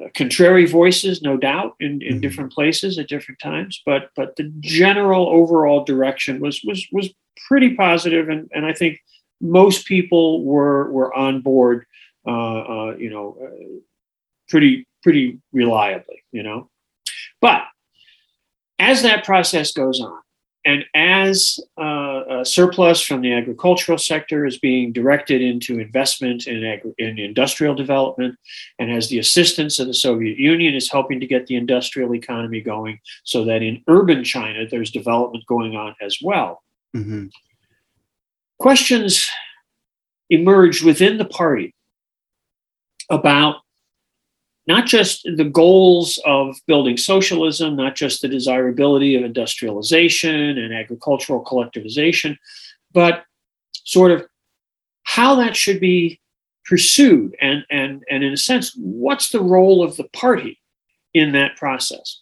uh, contrary voices, no doubt, in, in mm-hmm. different places at different times. But but the general overall direction was was was pretty positive, and and I think most people were were on board. Uh, you know, pretty pretty reliably. You know. But as that process goes on, and as uh, surplus from the agricultural sector is being directed into investment in, agri- in industrial development, and as the assistance of the Soviet Union is helping to get the industrial economy going, so that in urban China there's development going on as well. Mm-hmm. Questions emerged within the party about not just the goals of building socialism, not just the desirability of industrialization and agricultural collectivization, but sort of how that should be pursued and, and, and in a sense, what's the role of the party in that process?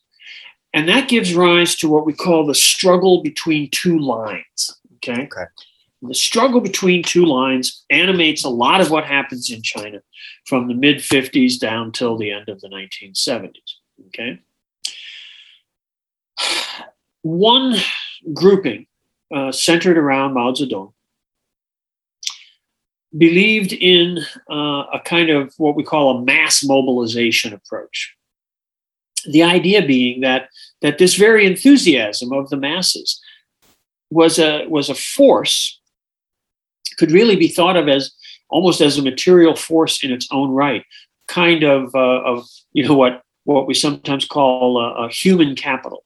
And that gives rise to what we call the struggle between two lines. Okay. okay. The struggle between two lines animates a lot of what happens in China from the mid 50s down till the end of the 1970s. Okay. One grouping uh, centered around Mao Zedong believed in uh, a kind of what we call a mass mobilization approach. The idea being that, that this very enthusiasm of the masses was a, was a force could really be thought of as almost as a material force in its own right, kind of uh, of you know what what we sometimes call a, a human capital,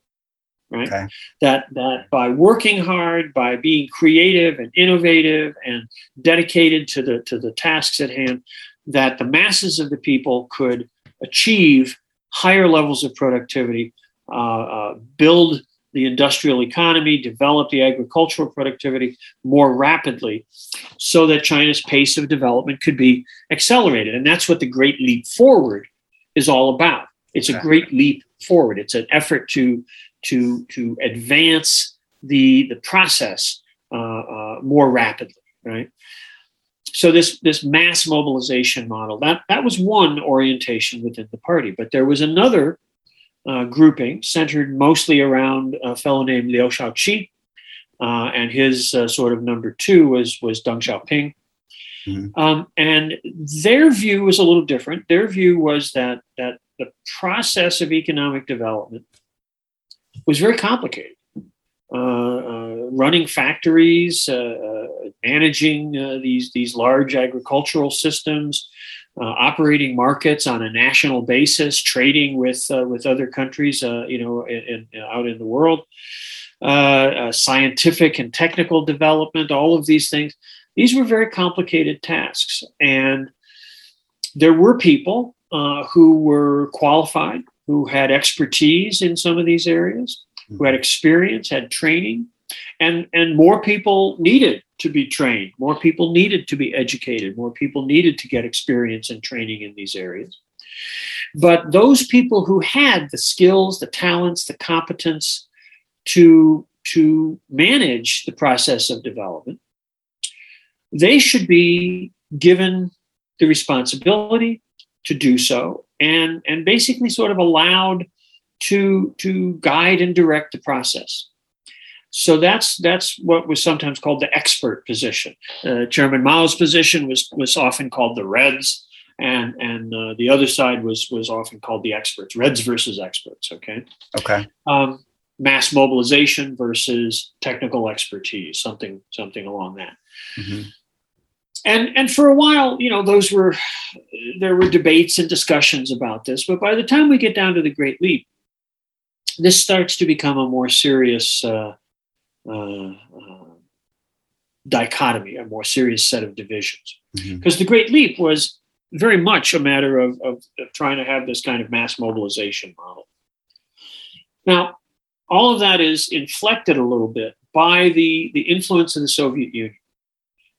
right? Okay. That that by working hard, by being creative and innovative and dedicated to the to the tasks at hand, that the masses of the people could achieve higher levels of productivity, uh, uh, build the industrial economy, develop the agricultural productivity more rapidly so that China's pace of development could be accelerated. And that's what the Great Leap Forward is all about. It's a great leap forward. It's an effort to, to, to advance the, the process uh, uh, more rapidly, right? so this this mass mobilization model that that was one orientation within the party, but there was another uh, grouping centered mostly around a fellow named Liu Shaoqi, uh, and his uh, sort of number two was was Deng Xiaoping. Mm-hmm. Um, and their view was a little different. Their view was that that the process of economic development was very complicated. Uh, uh, running factories, uh, managing these these large agricultural systems, Uh, operating markets on a national basis, trading with uh, with other countries, uh, you know, in, in, out in the world, scientific and technical development, all of these things. These were very complicated tasks, and there were people uh, who were qualified, who had expertise in some of these areas, who had mm-hmm. experience, had training, and and more people needed to be trained. More people needed to be educated. More people needed to get experience and training in these areas. But those people who had the skills, the talents, the competence to to manage the process of development, they should be given the responsibility to do so and and basically sort of allowed to to guide and direct the process. So that's that's what was sometimes called the expert position. Uh, Chairman Mao's position was was often called the Reds, and and uh, the other side was was often called the experts. Reds versus experts. Okay. Okay. Um, mass mobilization versus technical expertise, something something along that. Mm-hmm and and for a while you know those were there were debates and discussions about this but by the time we get down to the great leap this starts to become a more serious uh, uh, uh, dichotomy a more serious set of divisions. Because mm-hmm. the great leap was very much a matter of, of, of trying to have this kind of mass mobilization model. Now all of that is inflected a little bit by the, the influence of the soviet union.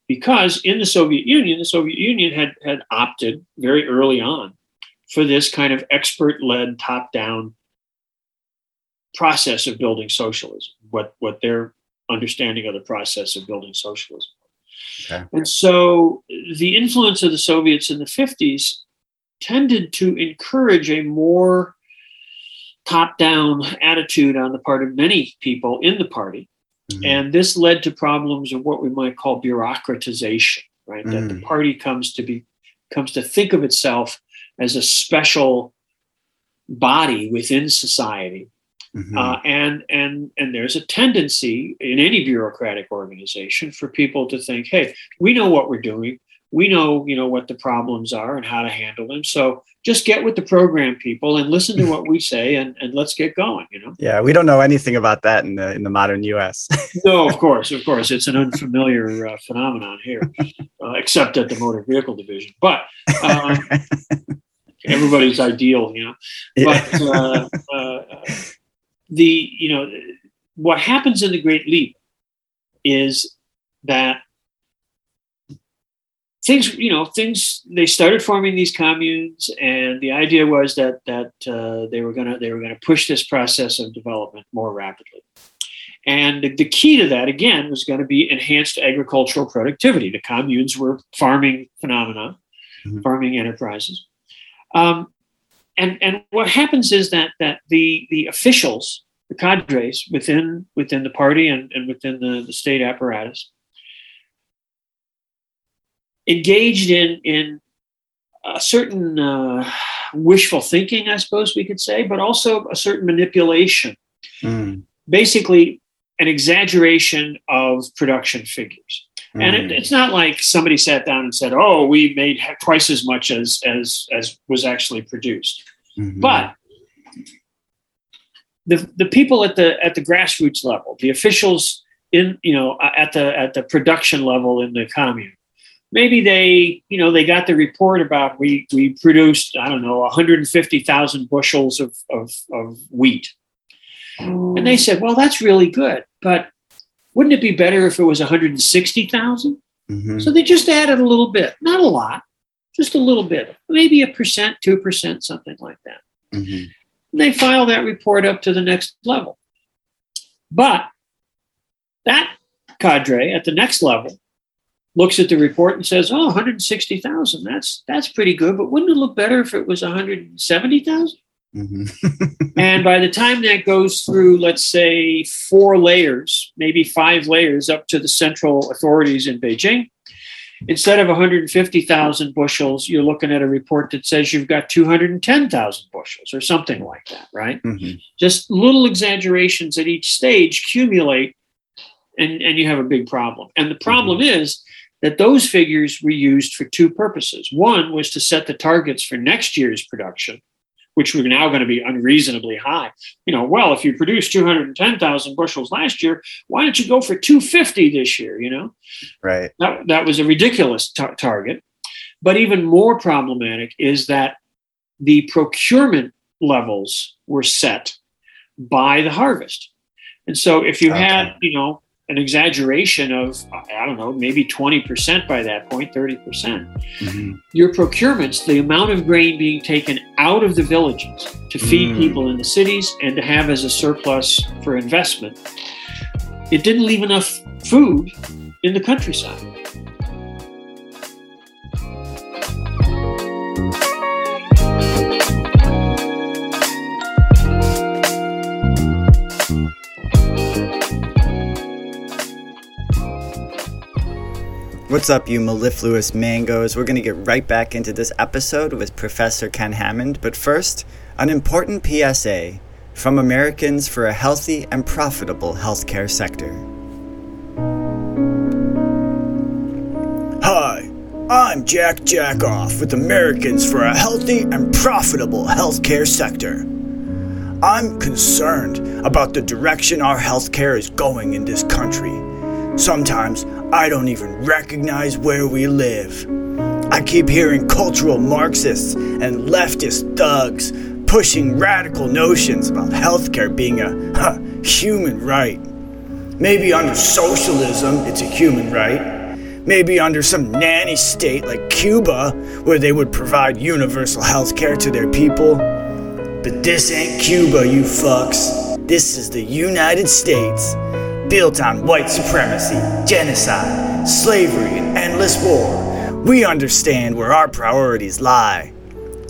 Because in the Soviet Union, the Soviet Union had, had opted very early on for this kind of expert led, top down process of building socialism, what, what their understanding of the process of building socialism. Okay. And so the influence of the Soviets in the 50s tended to encourage a more top down attitude on the part of many people in the party Mm-hmm. And this led to problems of what we might call bureaucratization, right? Mm. That the mm. party comes to be comes to think of itself as a special body within society. Mm-hmm. Uh, and and and there's a tendency in any bureaucratic organization for people to think, hey, we know what we're doing. We know you know what the problems are and how to handle them. So just get with the program people and listen to what we say and, and let's get going you know? Yeah we don't know anything about that in the in the modern us no of course of course. It's an unfamiliar uh, phenomenon here uh, except at the motor vehicle division. But uh, everybody's ideal you know? But uh, uh, the you know what happens in the great leap is that things you know things they started forming these communes and the idea was that that uh, they were going to they were going to push this process of development more rapidly. And the, the key to that again was going to be enhanced agricultural productivity. The communes were farming phenomena mm-hmm. farming enterprises. Um, and and what happens is that that the the officials the cadres within within the party and, and within the, the state apparatus engaged in in a certain uh, wishful thinking, I suppose we could say, but also a certain manipulation. Mm. Basically, an exaggeration of production figures. Mm. And it, it's not like somebody sat down and said, "Oh, we made twice as much as as as was actually produced." Mm-hmm. But the the people at the at the grassroots level, the officials in you know at the at the production level in the commune, maybe they, you know, they got the report about we we produced, I don't know, 150,000 bushels of, of, of wheat. And they said, well, that's really good, but wouldn't it be better if it was 160,000? Mm-hmm. So they just added a little bit, not a lot, just a little bit, maybe a percent, 2%, something like that. Mm-hmm. They file that report up to the next level. But that cadre at the next level looks at the report and says, "Oh, 160,000. That's that's pretty good, but wouldn't it look better if it was 170,000?" Mm-hmm. and by the time that goes through, let's say four layers, maybe five layers up to the central authorities in Beijing, instead of 150,000 bushels, you're looking at a report that says you've got 210,000 bushels or something like that, right? Mhm. Just little exaggerations at each stage accumulate and, and you have a big problem. And the problem is that those figures were used for two purposes. One was to set the targets for next year's production, which were now going to be unreasonably high. You know, well, if you produced 210,000 bushels last year, why don't you go for 250 this year? You know, Right. that, that was a ridiculous tar- target. But even more problematic is that the procurement levels were set by the harvest. And so if you had, you know, an exaggeration of, I don't know, maybe 20% by that point, 30%, Mhm. your procurements, the amount of grain being taken out of the villages to feed Mm. people in the cities and to have as a surplus for investment, it didn't leave enough food in the countryside. What's up, you mellifluous mangoes? We're going to get right back into this episode with Professor Ken Hammond, but first, an important PSA from Americans for a Healthy and Profitable Healthcare Sector. Hi, I'm Jack Jackoff with Americans for a Healthy and Profitable Healthcare Sector. I'm concerned about the direction our healthcare is going in this country. Sometimes I don't even recognize where we live. I keep hearing cultural Marxists and leftist thugs pushing radical notions about healthcare being a huh, human right. Maybe under socialism, it's a human right. Maybe under some nanny state like Cuba, where they would provide universal health care to their people. But this ain't Cuba, you fucks. This is the United States, built on white supremacy, genocide, slavery, and endless war. We understand where our priorities lie.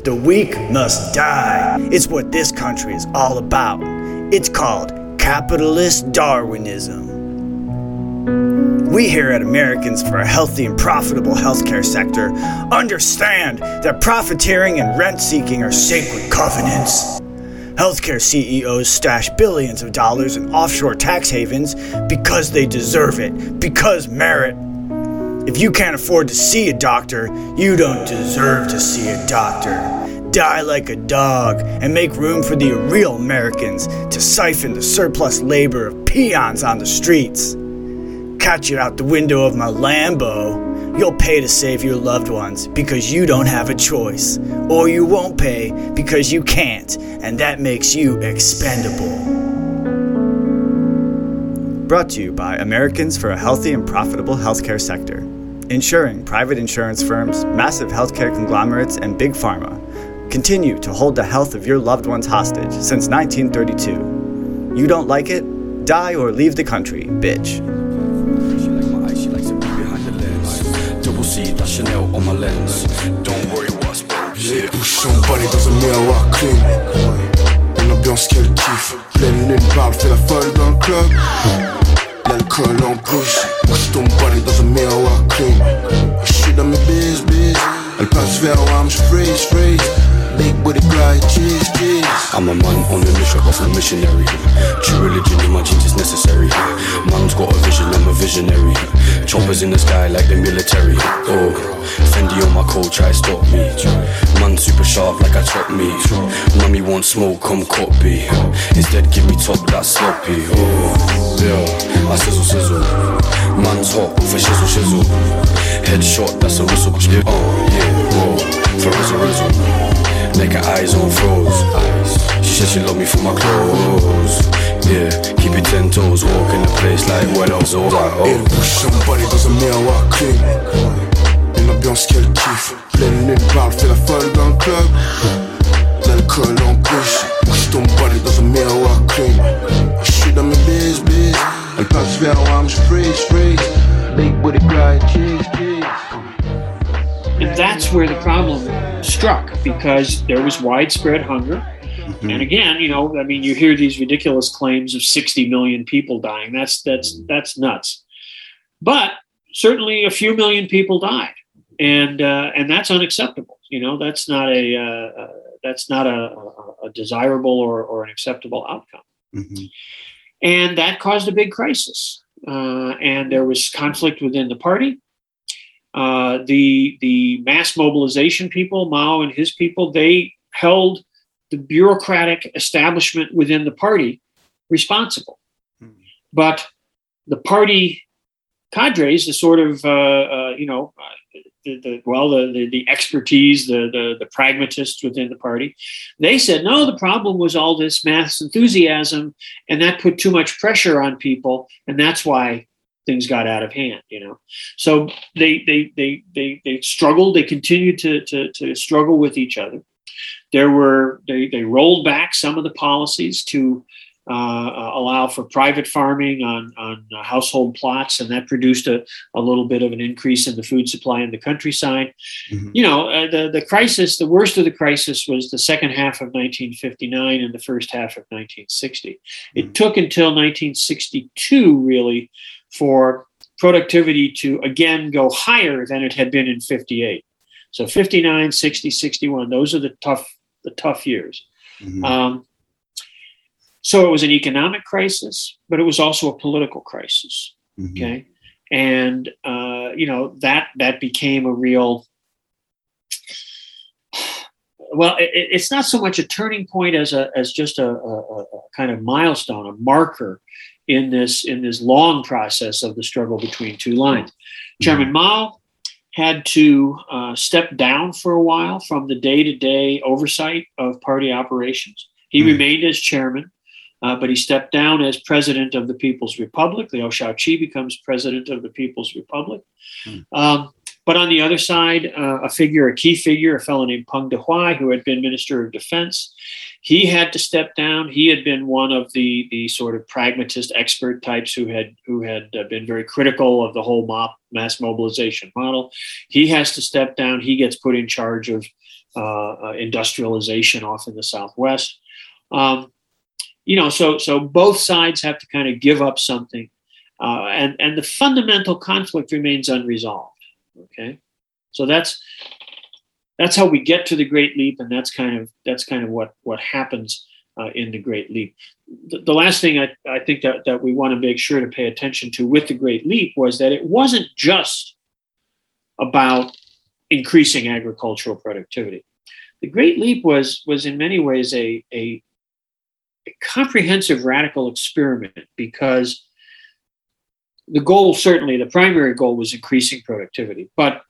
The weak must die. It's what this country is all about. It's called capitalist Darwinism. We here at Americans for a Healthy and Profitable Healthcare Sector understand that profiteering and rent seeking are sacred covenants. Healthcare CEOs stash billions of dollars in offshore tax havens because they deserve it, because merit. If you can't afford to see a doctor, you don't deserve to see a doctor. Die like a dog and make room for the real Americans to siphon the surplus labor of peons on the streets. Catch it out the window of my Lambo. You'll pay to save your loved ones because you don't have a choice. Or you won't pay because you can't, and that makes you expendable. Brought to you by Americans for a Healthy and Profitable Healthcare Sector, ensuring private insurance firms, massive healthcare conglomerates, and big pharma continue to hold the health of your loved ones hostage since 1932. You don't like it? Die or leave the country, bitch. Chanel on my lens. Don't worry what's Les bouchons balais dans un miroir clean. Une ambiance qu'elle kiffe. Pleine lune parle, fait la folle dans le club. L'alcool en bouche. Bouge ton balai dans un miroir clean. Je suis dans mes biz, biz Elle passe vers moi, je freeze, freeze Big booty glide, cheese, cheese I'm a man on a mission, off a missionary. True religion in my jeans is necessary. Man's got a vision, I'm a visionary. Choppers in the sky like the military. Oh, Fendi on my coat, try stop me. Man super sharp like I chop me. Mummy want smoke, come copy. Instead give me top that sloppy. Oh, yeah, I sizzle sizzle. Man's hot for shizzle shizzle. Headshot, that's a whistle. Oh yeah, whoa, for rizzle rizzle. Make her eyes on froze. She said she love me for my clothes. Yeah, keep it ten toes. Walk in the place like when I was old. Like, Et le oh. bouchon balai dans un miroir clean Une ambiance qu'elle kiffe Pleine lune parle, fait la folle dans le club L'alcool en bouche Bouge ton balai dans un miroir clean Je suis dans mes biz, biz Elle passe vers moi, je freeze, freeze Big booty glide, cheese, cheese where the problem struck because there was widespread hunger. Mm-hmm. And again, you know, I mean, you hear these ridiculous claims of 60 million people dying. That's that's that's nuts. But certainly, a few million people died, and uh, and that's unacceptable. You know, that's not a uh, uh, that's not a, a, a desirable or, or an acceptable outcome. Mm-hmm. And that caused a big crisis. Uh, and there was conflict within the party. Uh, the the mass mobilization people, Mao and his people, they held the bureaucratic establishment within the party responsible. But the party cadres, the sort of uh, uh, you know, uh, the, the, well, the, the the expertise, the, the the pragmatists within the party, they said no. The problem was all this mass enthusiasm, and that put too much pressure on people, and that's why things got out of hand. You know, so they they they they they struggled. They continued to to to struggle with each other. There were they they rolled back some of the policies to uh, allow for private farming on, on uh, household plots, and that produced a, a little bit of an increase in the food supply in the countryside. Mm-hmm. You know, uh, the, the crisis, the worst of the crisis was the second half of 1959 and the first half of 1960. It took until 1962, really, for productivity to again go higher than it had been in 58. So 59, 60, 61, those are the tough, the tough years. Mm-hmm. Um, so it was an economic crisis, but it was also a political crisis. Mm-hmm. Okay, and uh, you know that that became a real. Well, it, it's not so much a turning point as a as just a, a, a kind of milestone, a marker in this in this long process of the struggle between two lines. Chairman Mao had to uh, step down for a while from the day to day oversight of party operations. He remained as chairman, uh, but he stepped down as president of the People's Republic. Liu Shaoqi becomes president of the People's Republic. Um, but on the other side, uh, a figure, a key figure, a fellow named Peng Dehuai, who had been Minister of Defense, he had to step down. He had been one of the the sort of pragmatist expert types who had who had uh, been very critical of the whole mop, mass mobilization model. He has to step down. He gets put in charge of uh, uh, industrialization off in the Southwest. Um, you know, so so both sides have to kind of give up something, uh, and and the fundamental conflict remains unresolved. Okay, so that's that's how we get to the Great Leap, and that's kind of that's kind of what what happens uh, in the Great Leap. The, the last thing I, I think that that we want to make sure to pay attention to with the Great Leap was that it wasn't just about increasing agricultural productivity. The Great Leap was was in many ways a, a a comprehensive radical experiment because the goal, certainly the primary goal, was increasing productivity, but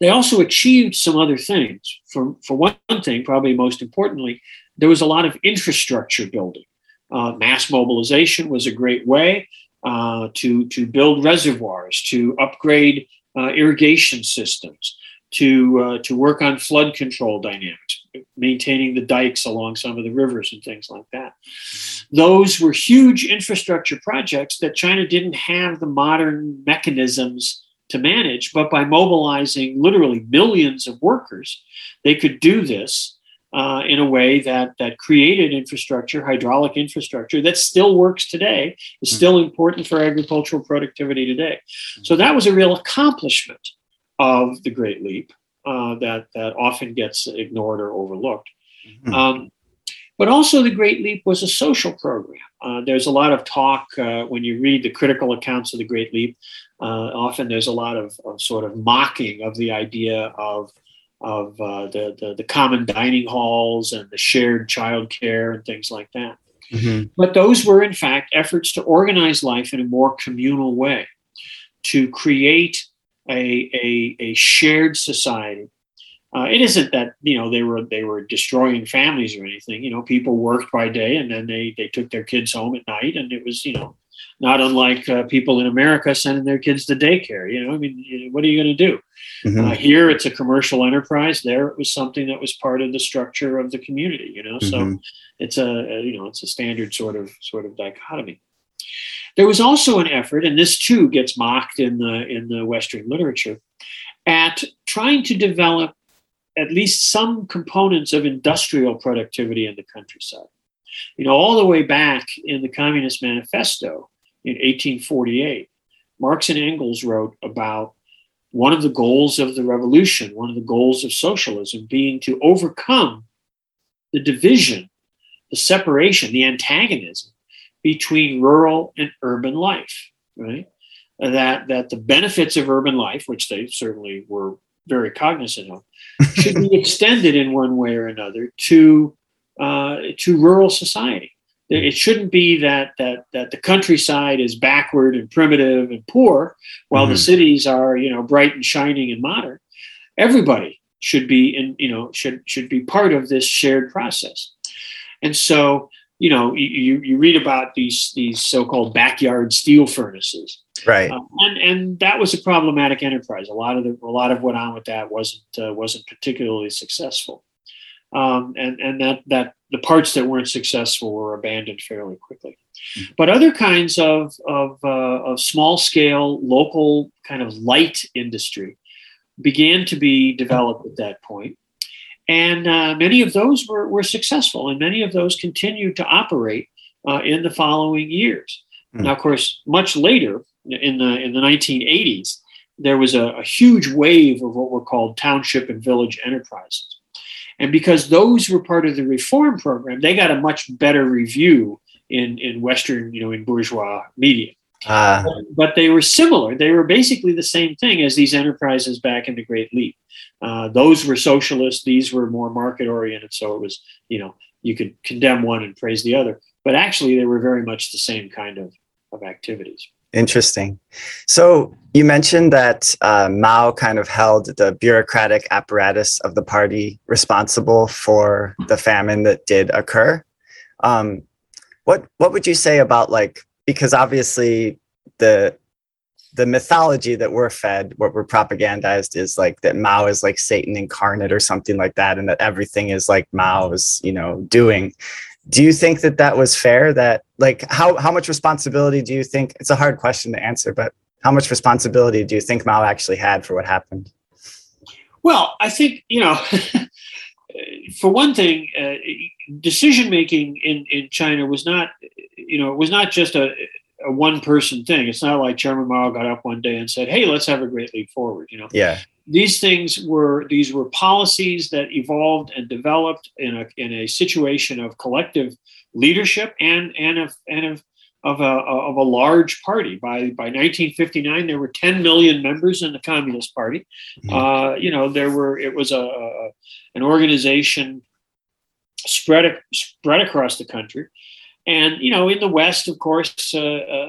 they also achieved some other things. For, for one thing, probably most importantly, there was a lot of infrastructure building. Uh, mass mobilization was a great way uh, to, to build reservoirs, to upgrade uh, irrigation systems, to, uh, to work on flood control dynamics, maintaining the dikes along some of the rivers and things like that. Those were huge infrastructure projects that China didn't have the modern mechanisms to manage, but by mobilizing literally millions of workers, they could do this uh, in a way that that created infrastructure, hydraulic infrastructure that still works today, is still important for agricultural productivity today. So that was a real accomplishment of the Great Leap uh, that that often gets ignored or overlooked. Um, but also, the Great Leap was a social program. Uh, there's a lot of talk uh, when you read the critical accounts of the Great Leap. Uh, often, there's a lot of, of, sort of mocking of the idea of of uh, the, the, the common dining halls and the shared childcare and things like that. But those were, in fact, efforts to organize life in a more communal way, to create a, a, a shared society. Uh, it isn't that you know they were they were destroying families or anything. You know, people worked by day and then they they took their kids home at night, and it was you know not unlike uh, people in America sending their kids to daycare. You know, I mean, you- what are you going to do? Mhm. Uh, here, it's a commercial enterprise. There, it was something that was part of the structure of the community. You know, so Mhm. it's a, a you know it's a standard sort of sort of dichotomy. There was also an effort, and this too gets mocked in the in the Western literature, at trying to develop at least some components of industrial productivity in the countryside. You know, all the way back in the Communist Manifesto in 1848, Marx and Engels wrote about one of the goals of the revolution, one of the goals of socialism being to overcome the division, the separation, the antagonism between rural and urban life, right? That, that the benefits of urban life, which they certainly were very cognizant of, should be extended in one way or another to uh, to rural society. It shouldn't be that that that the countryside is backward and primitive and poor, while mm-hmm. the cities are you know bright and shining and modern. Everybody should be in you know should should be part of this shared process. And so you know you you read about these these so-called backyard steel furnaces. Right. Um, and and that was a problematic enterprise. A lot of the a lot of what on with that wasn't uh, wasn't particularly successful. Um, and and that that the parts that weren't successful were abandoned fairly quickly. Mm-hmm. but other kinds of of, uh, of small scale local kind of light industry began to be developed at that point and uh, many of those were, were successful, and many of those continued to operate uh, in the following years. Mm. Now, of course, much later in the in the 1980s, there was a, a huge wave of what were called township and village enterprises. And because those were part of the reform program, they got a much better review in, in Western, you know, in bourgeois media. Uh, but they were similar. They were basically the same thing as these enterprises back in the Great Leap. Uh, those were socialist; these were more market oriented. So it was, you know, you could condemn one and praise the other, but actually they were very much the same kind of of activities. Interesting. So you mentioned that uh, Mao kind of held the bureaucratic apparatus of the party responsible for the famine that did occur. Um, what what would you say about like because obviously the the mythology that we're fed, what we're propagandized is like that Mao is like Satan incarnate or something like that, and that everything is like Mao's, you know, doing. Do you think that that was fair? That like how how much responsibility do you think? It's a hard question to answer, but how much responsibility do you think Mao actually had for what happened? Well, I think you know. for one thing, uh, decision making in, in China was not, you know, it was not just a, a one person thing. It's not like Chairman Mao got up one day and said, "Hey, let's have a great leap forward." You know, yeah. These things were these were policies that evolved and developed in a in a situation of collective leadership and and of and of of a, of a large party. By by 1959, there were 10 million members in the Communist Party. Mm-hmm. Uh, you know, there were it was a, an organization spread spread across the country, and you know, in the West, of course. Uh, uh,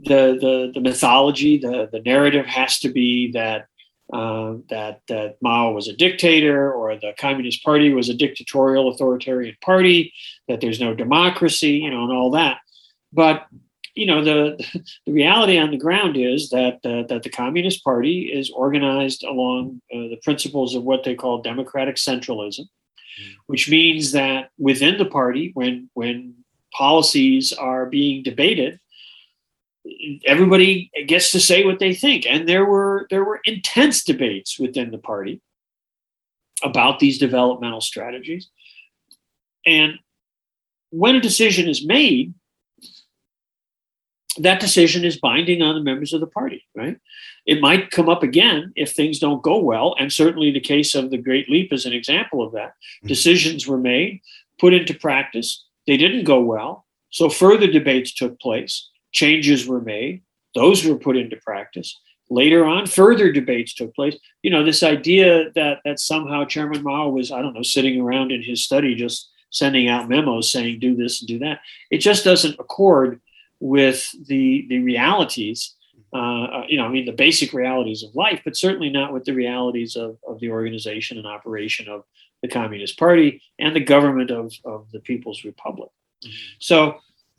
the, the the mythology, the the narrative has to be that uh, that that Mao was a dictator or the Communist Party was a dictatorial authoritarian party, that there's no democracy, you know, and all that. But you know, the the reality on the ground is that uh, that the Communist Party is organized along uh, the principles of what they call democratic centralism, which means that within the party, when when policies are being debated, everybody gets to say what they think. And there were there were intense debates within the party about these developmental strategies. And when a decision is made that decision is binding on the members of the party right? It might come up again if things don't go well. And certainly the case of the great leap is an example of that mm-hmm. decisions were made put into practice. They didn't go well. So further debates took place changes were made, those were put into practice. Later on, further debates took place. You know, this idea that that somehow Chairman Mao was, I don't know, sitting around in his study just sending out memos saying do this and do that. It just doesn't accord with the the realities. Uh, uh, you know, I mean, the basic realities of life, but certainly not with the realities of, of the organization and operation of the Communist Party and the government of, of the People's Republic. Mm-hmm. So,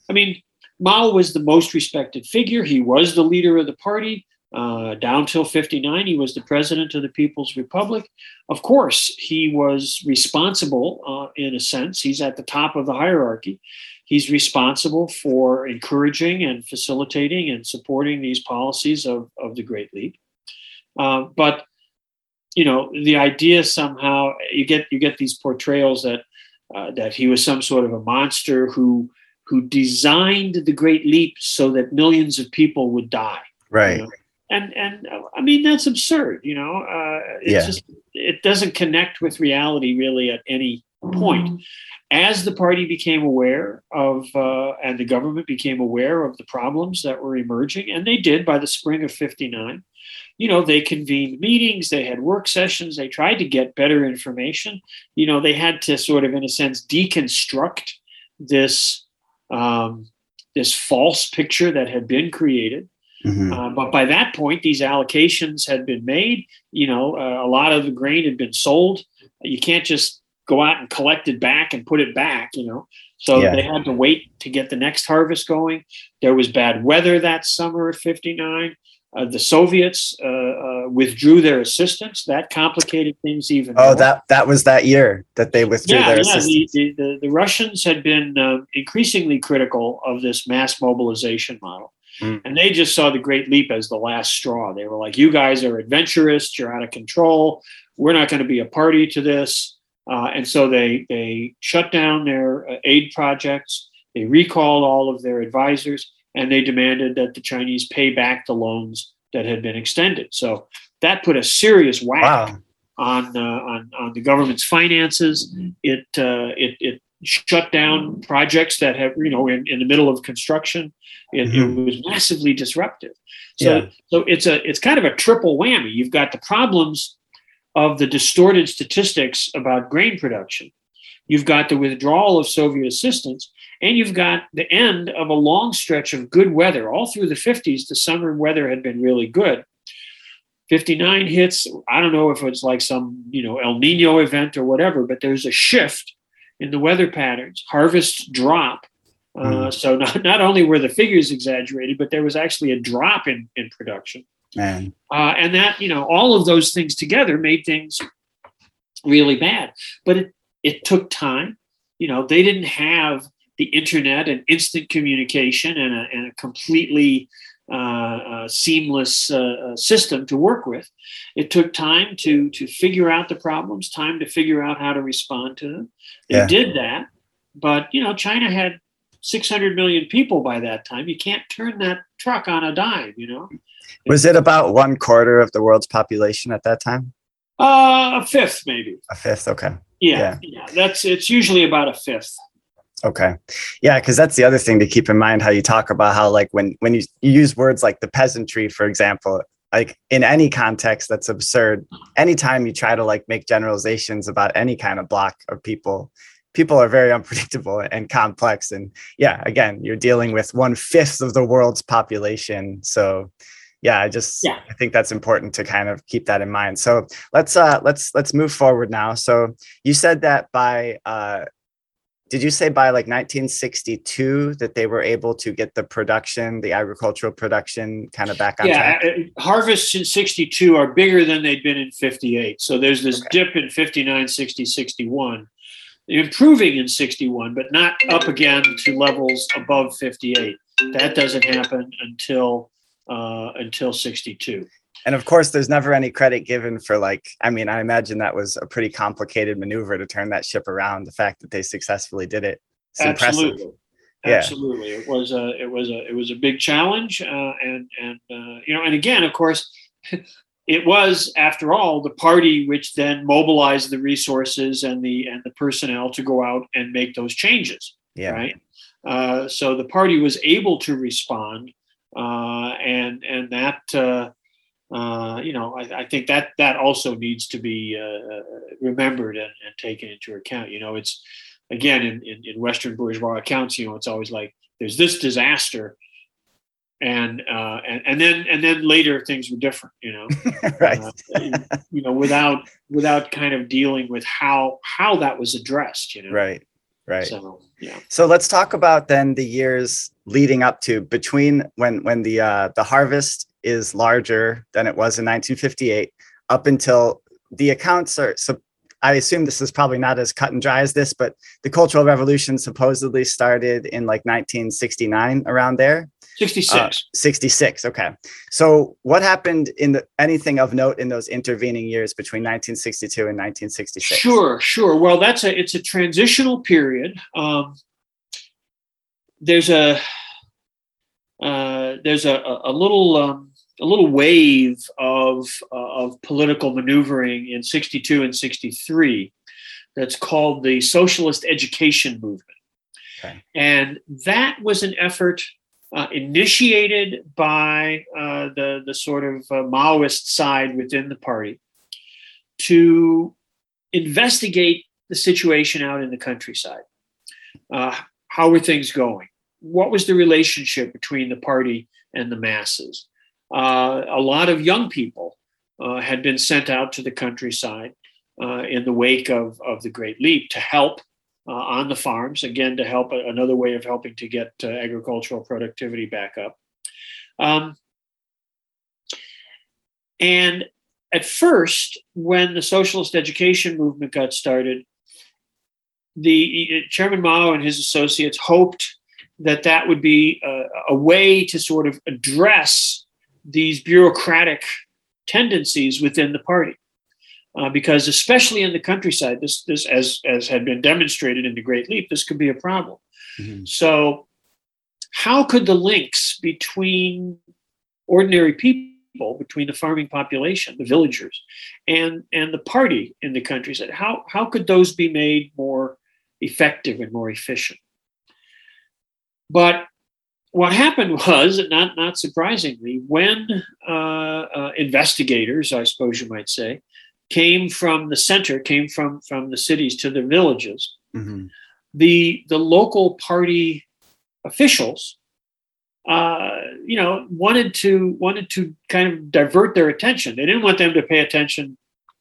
I mean, Mao was the most respected figure. He was the leader of the party. Uh, down till 59, he was the president of the People's Republic. Of course, he was responsible uh, in a sense. He's at the top of the hierarchy. He's responsible for encouraging and facilitating and supporting these policies of, of the Great Leap. Uh, but you know, the idea somehow you get you get these portrayals that uh, that he was some sort of a monster who who designed the Great Leap so that millions of people would die. Right. You know? And and uh, I mean that's absurd. You know, uh, it Yeah. just it doesn't connect with reality really at any point. As the party became aware of uh, and the government became aware of the problems that were emerging, and they did by the spring of '59 you know they convened meetings they had work sessions they tried to get better information you know they had to sort of in a sense deconstruct this um, this false picture that had been created. Mhm. uh, but by that point these allocations had been made. You know uh, a lot of the grain had been sold. You can't just go out and collect it back and put it back you know. So Yeah. they had to wait to get the next harvest going. There was bad weather that summer of 59 uh, the Soviets uh, uh, withdrew their assistance. That complicated things even Oh, more. that that was that year that they withdrew yeah, their yeah. assistance. The, the, the, Russians had been uh, increasingly critical of this mass mobilization model. Mm. And they just saw the Great Leap as the last straw. They were like, you guys are adventurists, you're out of control. We're not going to be a party to this. Uh, and so they, they shut down their uh, aid projects, they recalled all of their advisors, and they demanded that the Chinese pay back the loans that had been extended. So that put a serious whack Wow. on, uh, on on the government's finances. It uh, it it shut down projects that have you know in, in the middle of construction. It, it was massively disruptive. So Yeah. so it's a it's kind of a triple whammy. You've got the problems of the distorted statistics about grain production. You've got the withdrawal of Soviet assistance, and you've got the end of a long stretch of good weather. All through the 50s, the summer weather had been really good. 59 hits. I don't know if it's like some, you know, El Nino event or whatever, but there's a shift in the weather patterns. Harvests drop. Uh, so not, not only were the figures exaggerated, but there was actually a drop in, in production. Man. Uh, and that, you know, all of those things together made things really bad. But it, it took time. You know, they didn't have the internet and instant communication and a, and a completely uh, uh, seamless uh, uh, system to work with. It took time to to figure out the problems, time to figure out how to respond to them. They Yeah. did that, but you know, China had 600 million people by that time. You can't turn that truck on a dime. You know, Was it about one quarter of the world's population at that time? uh, a fifth maybe. A fifth. Okay. Yeah, yeah, that's it's usually about a fifth. Okay. Yeah, because that's the other thing to keep in mind how you talk about how like when when you, you use words like the peasantry, for example, like in any context that's absurd. Anytime you try to like make generalizations about any kind of block of people, people are very unpredictable and complex. And yeah, again, you're dealing with one fifth of the world's population. So yeah, I just Yeah. I think that's important to kind of keep that in mind. So let's uh let's let's move forward now. So you said that by uh did you say by like 1962 that they were able to get the production, the agricultural production kind of back on yeah, track? harvests in 62 are bigger than they'd been in 58. So there's this dip in 59, 60, 61, improving in 61, but not up again to levels above 58. That doesn't happen until uh, until 62. And of course, there's never any credit given for like, I mean, I imagine that was a pretty complicated maneuver to turn that ship around. The fact that they successfully did it. It's Absolutely. impressive. Yeah. Absolutely, it was a it was a it was a big challenge, uh, and and uh, you know, and again, of course, it was after all the party which then mobilized the resources and the and the personnel to go out and make those changes. Yeah. Right. Uh, so the party was able to respond, uh, and and that uh, uh, you know I, I think that that also needs to be uh, remembered and, and taken into account. You know, it's again in, in, in Western bourgeois accounts, you know, it's always like there's this disaster, and uh, and and then and then later things were different. You know, right? Uh, you know, without without kind of dealing with how how that was addressed. You know, Right. Right. So yeah. So let's talk about then the years leading up to between when when the uh, the harvest is larger than it was in 1958 up until the accounts are so I assume this is probably not as cut and dry as this, but the Cultural Revolution supposedly started in like 1969 around there. 66. 66. Okay. So what happened in the anything of note in those intervening years between 1962 and 1966? Sure, sure. Well, that's a it's a transitional period. Um, there's a uh, there's a, a little um, a little wave of uh, of political maneuvering in 62 and 63 that's called the socialist education movement okay. and that was an effort uh, initiated by uh, the the sort of uh, Maoist side within the party to investigate the situation out in the countryside. Uh, how were things going? What was the relationship between the party and the masses? Uh, a lot of young people uh, had been sent out to the countryside in the wake of, of the Great Leap to help uh, on the farms, again, to help another way of helping to get uh, agricultural productivity back up. Um, and at first, when the socialist education movement got started, the Chairman Mao and his associates hoped that that would be a, a way to sort of address these bureaucratic tendencies within the party uh, because especially in the countryside, this this as as had been demonstrated in the Great Leap, this could be a problem. Mm-hmm. So, how could the links between ordinary people, between the farming population, the villagers, and and the party in the countryside, how how could those be made more effective and more efficient? But what happened was, not not surprisingly, when uh, uh, investigators, I suppose you might say, came from the center, came from from the cities to the villages. Mm-hmm. The the local party officials, uh, you know, wanted to wanted to kind of divert their attention. They didn't want them to pay attention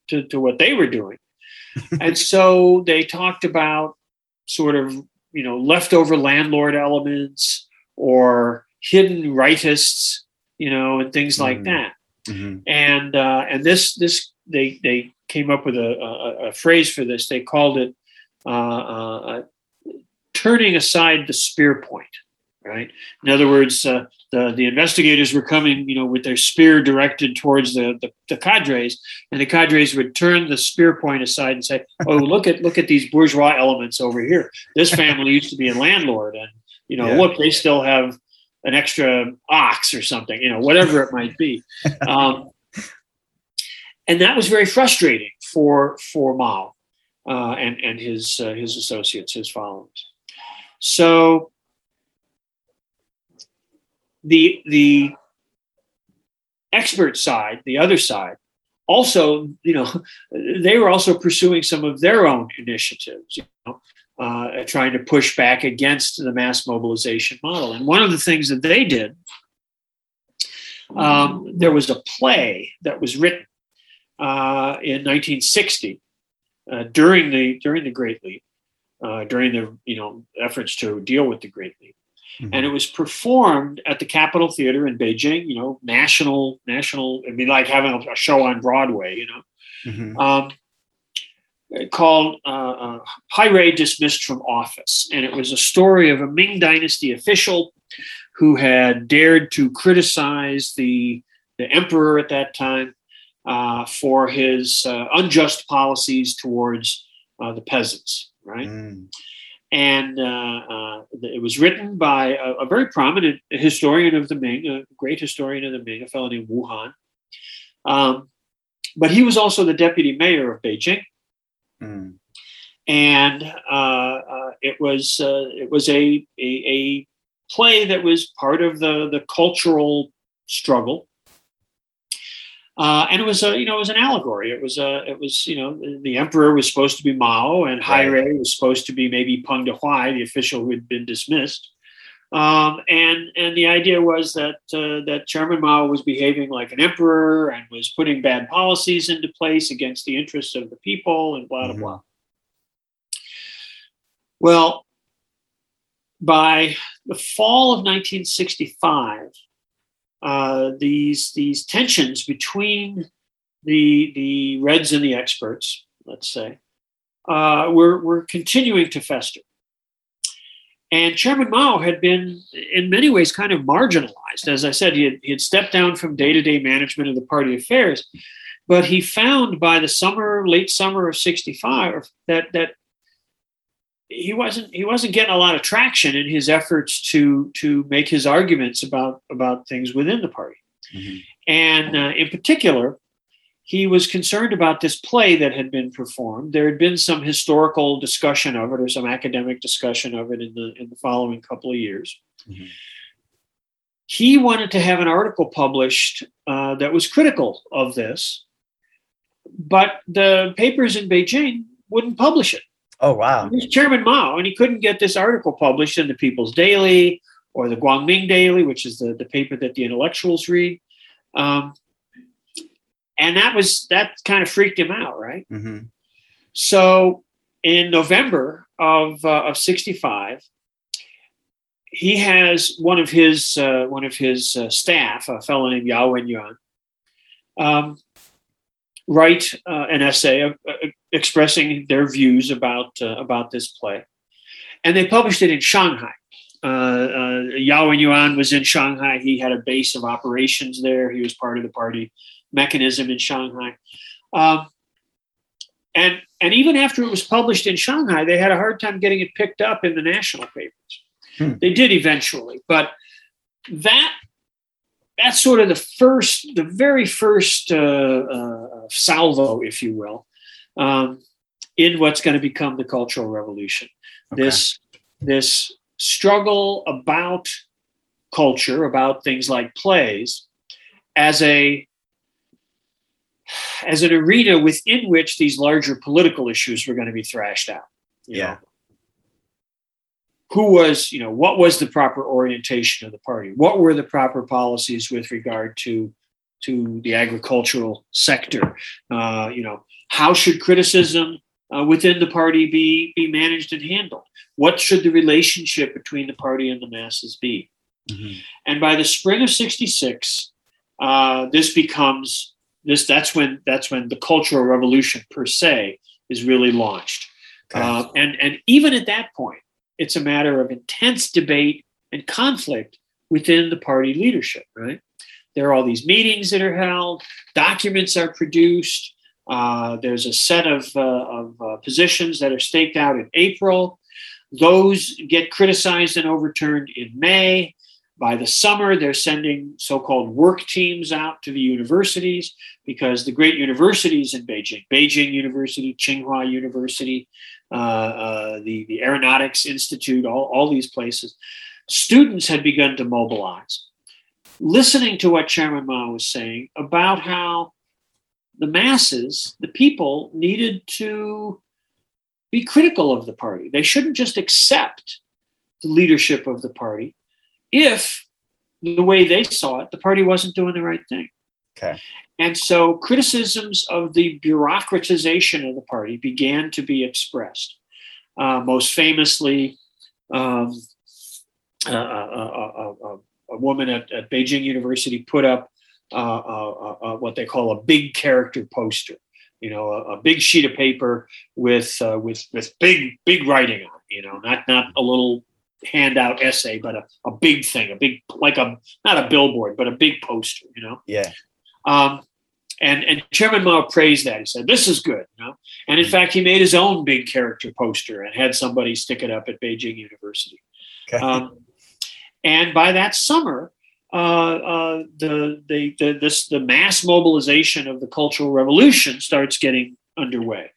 to, to what they were doing, and so they talked about sort of you know leftover landlord elements or hidden rightists, you know, and things like mm-hmm. that. Mm-hmm. And uh, and this this they they came up with a, a, a phrase for this. They called it uh, uh, turning aside the spear point. Right. In other words, uh, the the investigators were coming, you know, with their spear directed towards the, the, the cadres, and the cadres would turn the spear point aside and say, "Oh, look at look at these bourgeois elements over here. This family used to be a landlord, and you know, yeah. look, they still have an extra ox or something, you know, whatever it might be." Um, and that was very frustrating for for Mao uh, and and his uh, his associates, his followers. So the the expert side, the other side, also, you know, they were also pursuing some of their own initiatives, you know, uh, trying to push back against the mass mobilization model. And one of the things that they did, um, there was a play that was written uh, in 1960 uh, during the during the Great Leap, uh, during the you know efforts to deal with the Great Leap, mm-hmm. and it was performed at the Capital Theater in Beijing. You know, national national. I mean, like having a show on Broadway. You know. Mm-hmm. Um, called uh, uh, Hai Rui Dismissed from Office. And it was a story of a Ming Dynasty official who had dared to criticize the, the emperor at that time uh, for his uh, unjust policies towards uh, the peasants, right? Mm. And uh, it was written by a, a, very prominent historian of the Ming, a great historian of the Ming, a fellow named Wu Han. Um, but he was also the deputy mayor of Beijing. Mm. And it was it was a, a, a play that was part of the the cultural struggle uh, and it was a, you know, it was an allegory. It was a, it was, you know, the emperor was supposed to be Mao, and Hai Rui was supposed to be maybe Peng Dehuai, the official who had been dismissed. Um, and and the idea was that uh, that Chairman Mao was behaving like an emperor and was putting bad policies into place against the interests of the people, and blah blah mm-hmm. blah. Well, by the fall of 1965, uh, these these tensions between the the Reds and the experts, let's say, uh, were were continuing to fester, And Chairman Mao had been, in many ways, kind of marginalized. As I said, he had, he had stepped down from day to day management of the party affairs. But he found by the summer, late summer of 65, that, that he wasn't he wasn't getting a lot of traction in his efforts to to make his arguments about about things within the party mm-hmm. and uh, in particular he was concerned about this play that had been performed there had been some historical discussion of it or some academic discussion of it in the in the following couple of years mm-hmm. he wanted to have an article published uh, that was critical of this but the papers in beijing wouldn't publish it Oh wow! He's Chairman Mao, and he couldn't get this article published in the People's Daily or the Guangming Daily, which is the, the paper that the intellectuals read. Um, and that was that kind of freaked him out, right? Mm-hmm. So in November of uh, of '65, he has one of his uh, one of his uh, staff, a fellow named Yao Wenyuan, um, write uh, an essay uh, expressing their views about uh, about this play, and they published it in Shanghai. Uh, uh, Yao Yuan was in Shanghai. He had a base of operations there. He was part of the party mechanism in Shanghai. Um, and and even after it was published in Shanghai, they had a hard time getting it picked up in the national papers. Hmm. They did eventually, but that that's sort of the first, the very first uh, uh, salvo, if you will, um, in what's going to become the Cultural Revolution. Okay. This this struggle about culture, about things like plays, as a as an arena within which these larger political issues were going to be thrashed out. Yeah. Know? Who was, you know, what was the proper orientation of the party? What were the proper policies with regard to to the agricultural sector? Uh, you know, how should criticism uh, within the party be be managed and handled? What should the relationship between the party and the masses be? Mm-hmm. And by the spring of '66, uh, this becomes this. That's when that's when the Cultural Revolution per se is really launched. Okay. Uh, and and even at that point, it's a matter of intense debate and conflict within the party leadership. Right? There are all these meetings that are held, documents are produced. Uh, there's a set of, uh, of uh, positions that are staked out in April. Those get criticized and overturned in May. By the summer, they're sending so called work teams out to the universities because the great universities in Beijing, Beijing University, Tsinghua University, uh, uh, the, the Aeronautics Institute, all, all these places, students had begun to mobilize. Listening to what Chairman Mao was saying about how the masses, the people, needed to be critical of the party. They shouldn't just accept the leadership of the party if the way they saw it, the party wasn't doing the right thing. Okay. And so criticisms of the bureaucratization of the party began to be expressed. Uh, most famously, um, a, woman at, at Beijing University put up uh, uh, uh, what they call a big character poster. You know, a, a big sheet of paper with with with big big writing on. It, you know, not not a little handout essay, but a, a big thing, a big like a not a billboard, but a big poster. You know. Yeah. Um, and and Chairman Mao praised that. He said, "This is good," you know. And in mm-hmm. fact, he made his own big character poster and had somebody stick it up at Beijing University. Okay. Um, and by that summer, uh, uh, the, the, the, this, the mass mobilization of the Cultural Revolution starts getting underway.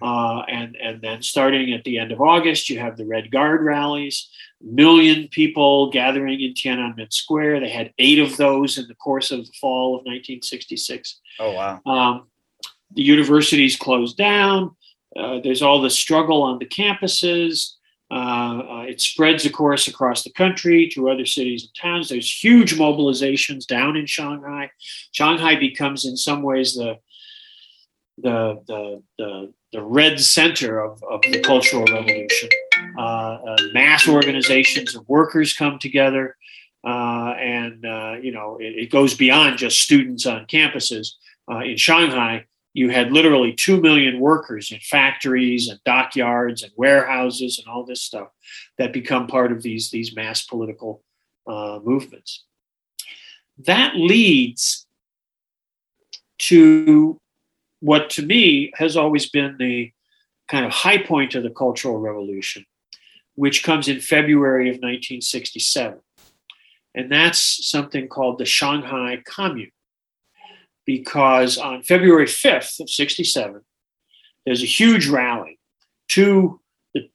Uh, and, and then starting at the end of August, you have the Red Guard rallies, million people gathering in Tiananmen Square. They had eight of those in the course of the fall of 1966. Oh, wow. Um, the universities closed down. Uh, there's all the struggle on the campuses. Uh, uh, it spreads, of course, across the country to other cities and towns. There's huge mobilizations down in Shanghai. Shanghai becomes, in some ways, the the the the, the red center of, of the Cultural Revolution. Uh, uh mass organizations of workers come together, uh, and you know it, it, goes beyond just students on campuses. in Shanghai, you had literally 2 million workers in factories and dockyards and warehouses and all this stuff that become part of these, these mass political uh, movements. That leads to what to me has always been the kind of high point of the Cultural Revolution, which comes in February of 1967. And that's something called the Shanghai Commune. Because on February 5th of 67, there's a huge rally. Two,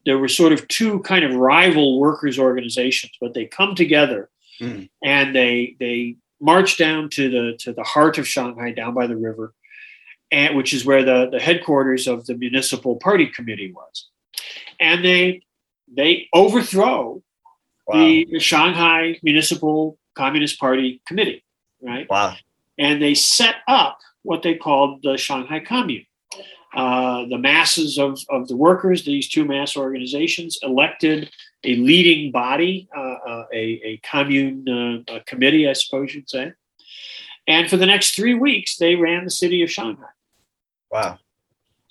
there were sort of two kind of rival workers' organizations, but they come together mm. and they they march down to the to the heart of Shanghai, down by the river, and which is where the, the headquarters of the municipal party committee was. And they they overthrow wow. the Shanghai Municipal Communist Party Committee, right? Wow. And they set up what they called the Shanghai Commune. Uh, the masses of, of the workers, these two mass organizations, elected a leading body, uh, uh, a, a commune uh, a committee, I suppose you'd say. And for the next three weeks, they ran the city of Shanghai. Wow.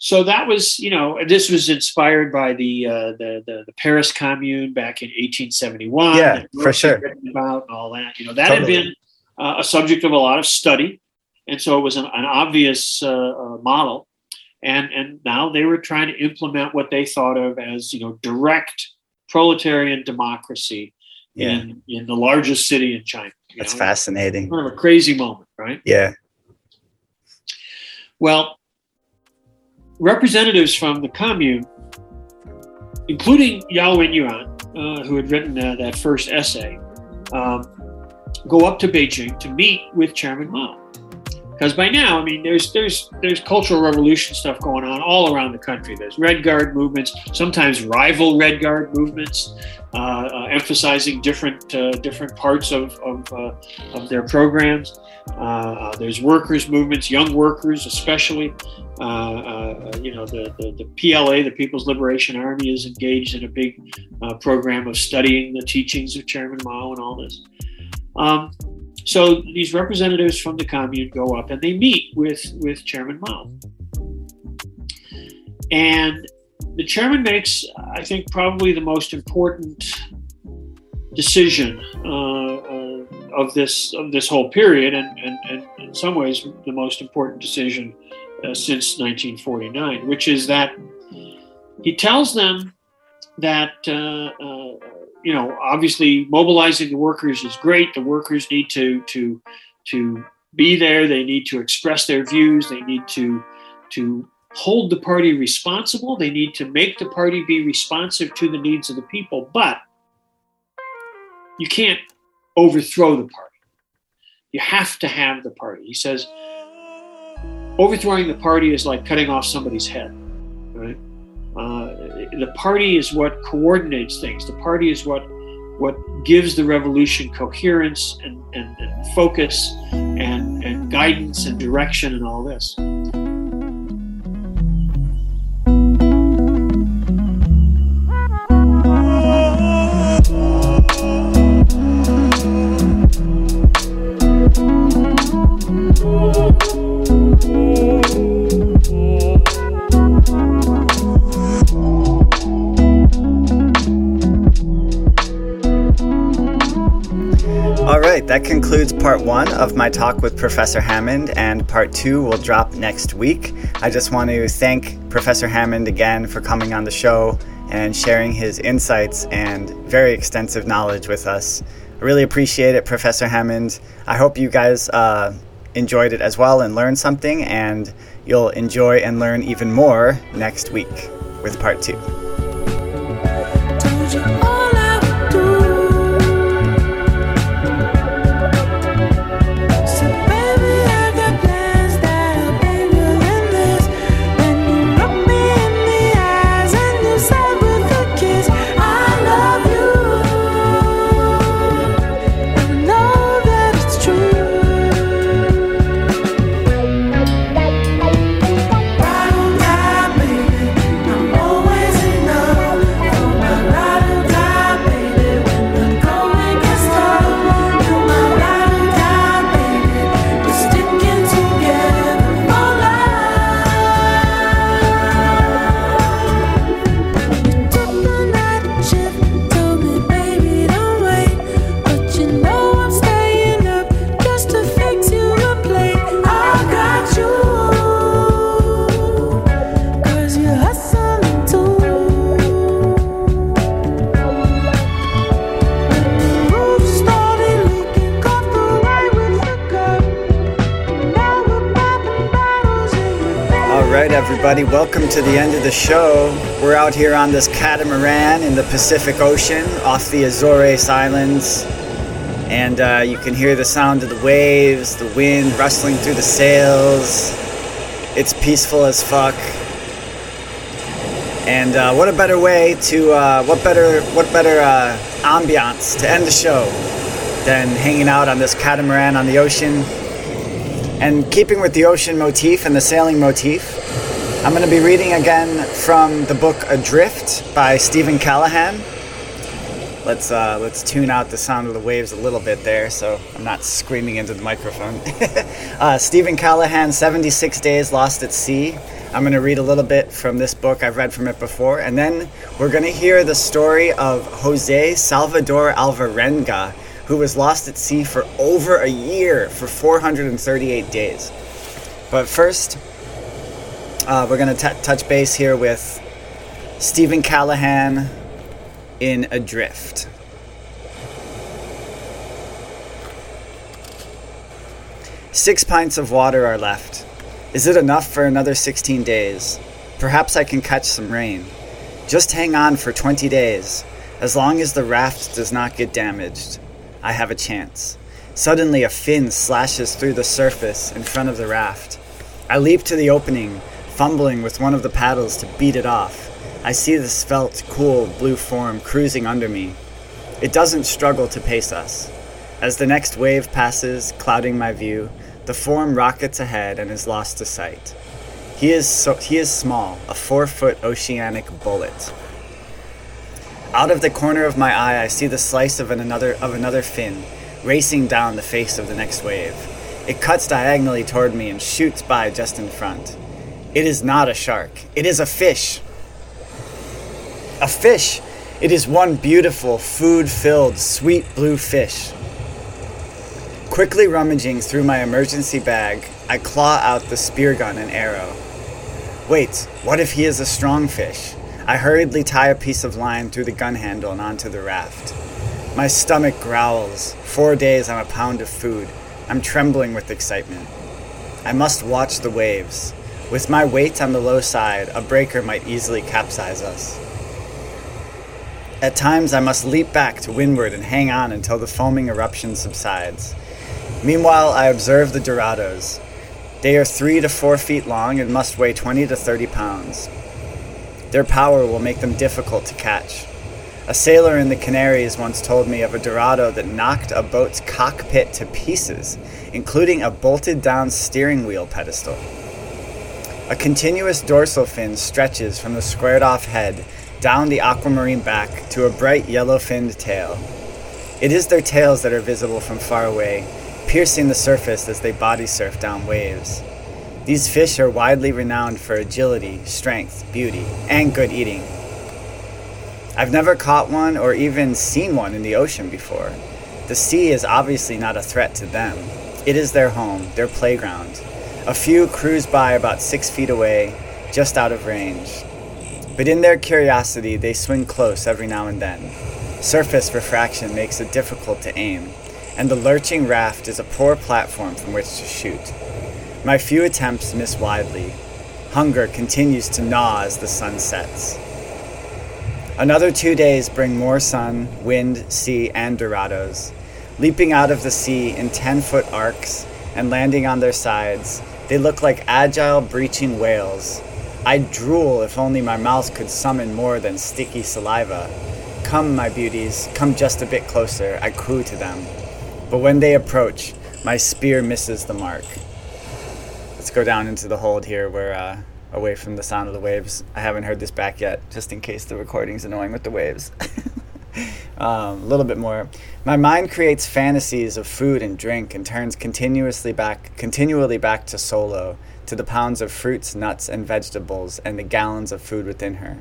So that was, you know, this was inspired by the uh, the, the, the Paris Commune back in 1871. Yeah, for sure. About and all that, you know, that totally. had been uh, a subject of a lot of study, and so it was an, an obvious uh, uh, model. And and now they were trying to implement what they thought of as, you know, direct proletarian democracy yeah. in in the largest city in China. That's know? fascinating. Kind of a crazy moment, right? Yeah. Well, representatives from the commune, including Yao Wenyuan, uh, who had written uh, that first essay, um, go up to Beijing to meet with Chairman Mao. Because by now, I mean, there's there's there's cultural revolution stuff going on all around the country. There's Red Guard movements, sometimes rival Red Guard movements, uh, uh, emphasizing different uh, different parts of of, uh, of their programs. Uh, uh, there's workers movements, young workers especially. you know, the, the, the PLA, the People's Liberation Army, is engaged in a big program of studying the teachings of Chairman Mao and all this. Um, so these representatives from the commune go up and they meet with, with Chairman Mao. And the chairman makes, I think, probably the most important decision uh, of this of this whole period, and, and, and, in some ways the most important decision uh, since 1949, which is that he tells them that uh, uh, you know, obviously mobilizing the workers is great. The workers need to to to be there. They need to express their views. They need to to hold the party responsible. They need to make the party be responsive to the needs of the people. But you can't overthrow the party. You have to have the party. He says overthrowing the party is like cutting off somebody's head, right? Uh, the party is what coordinates things. The party is what what gives the revolution coherence and, and, and focus and, and guidance and direction and all this. Concludes part one of my talk with Professor Hammond, and part two will drop next week. I just want to thank Professor Hammond again for coming on the show and sharing his insights and very extensive knowledge with us. I really appreciate it, Professor Hammond. I hope you guys uh, enjoyed it as well and learned something, and you'll enjoy and learn even more next week with part two. Welcome to the end of the show. We're out here on this catamaran in the Pacific Ocean off the Azores Islands. And uh, you can hear the sound of the waves, the wind rustling through the sails. It's peaceful as fuck. And uh, what a better way to, uh, what better, what better uh, ambiance to end the show than hanging out on this catamaran on the ocean and keeping with the ocean motif and the sailing motif, I'm going to be reading again from the book Adrift by Steven Callahan. Let's uh, let's tune out the sound of the waves a little bit there, so I'm not screaming into the microphone. uh, Steven Callahan, 76 Days Lost at Sea. I'm going to read a little bit from this book. I've read from it before, and then we're going to hear the story of Jose Salvador Alvarenga, who was lost at sea for over a year for 438 days. But first, uh, we're going to touch base here with Steven Callahan in Adrift. Six pints of water are left. Is it enough for another 16 days? Perhaps I can catch some rain. Just hang on for 20 days, as long as the raft does not get damaged. I have a chance. Suddenly, a fin slashes through the surface in front of the raft. I leap to the opening, fumbling with one of the paddles to beat it off. I see the svelte, cool blue form cruising under me. It doesn't struggle to pace us. As the next wave passes, clouding my view, the form rockets ahead and is lost to sight. He is, so, he is small, a four foot oceanic bullet. Out of the corner of my eye, I see the slice of an another of another fin racing down the face of the next wave. It cuts diagonally toward me and shoots by just in front. It is not a shark. It is a fish. A fish. It is one beautiful, food-filled, sweet blue fish. Quickly rummaging through my emergency bag, I claw out the spear gun and arrow. Wait, what if he is a strong fish? I hurriedly tie a piece of line through the gun handle and onto the raft. My stomach growls. Four days on a pound of food. I'm trembling with excitement. I must watch the waves. With my weight on the low side, a breaker might easily capsize us. At times, I must leap back to windward and hang on until the foaming eruption subsides. Meanwhile, I observe the Dorados. They are three to four feet long and must weigh 20 to 30 pounds. Their power will make them difficult to catch. A sailor in the Canaries once told me of a Dorado that knocked a boat's cockpit to pieces, including a bolted down steering wheel pedestal. A continuous dorsal fin stretches from the squared off head down the aquamarine back to a bright yellow finned tail. It is their tails that are visible from far away, piercing the surface as they body surf down waves. These fish are widely renowned for agility, strength, beauty, and good eating. I've never caught one or even seen one in the ocean before. The sea is obviously not a threat to them. It is their home, their playground. A few cruise by about six feet away, just out of range. But in their curiosity, they swing close every now and then. Surface refraction makes it difficult to aim, and the lurching raft is a poor platform from which to shoot. My few attempts miss widely. Hunger continues to gnaw as the sun sets. Another two days bring more sun, wind, sea, and dorados. Leaping out of the sea in 10 foot arcs and landing on their sides, they look like agile, breaching whales. I'd drool if only my mouth could summon more than sticky saliva. Come, my beauties, come just a bit closer, I coo to them. But when they approach, my spear misses the mark. Let's go down into the hold here where uh, away from the sound of the waves. I haven't heard this back yet, just in case the recording's annoying with the waves. um, a little bit more. My mind creates fantasies of food and drink and turns continuously back, continually back to Solo, to the pounds of fruits, nuts, and vegetables, and the gallons of food within her.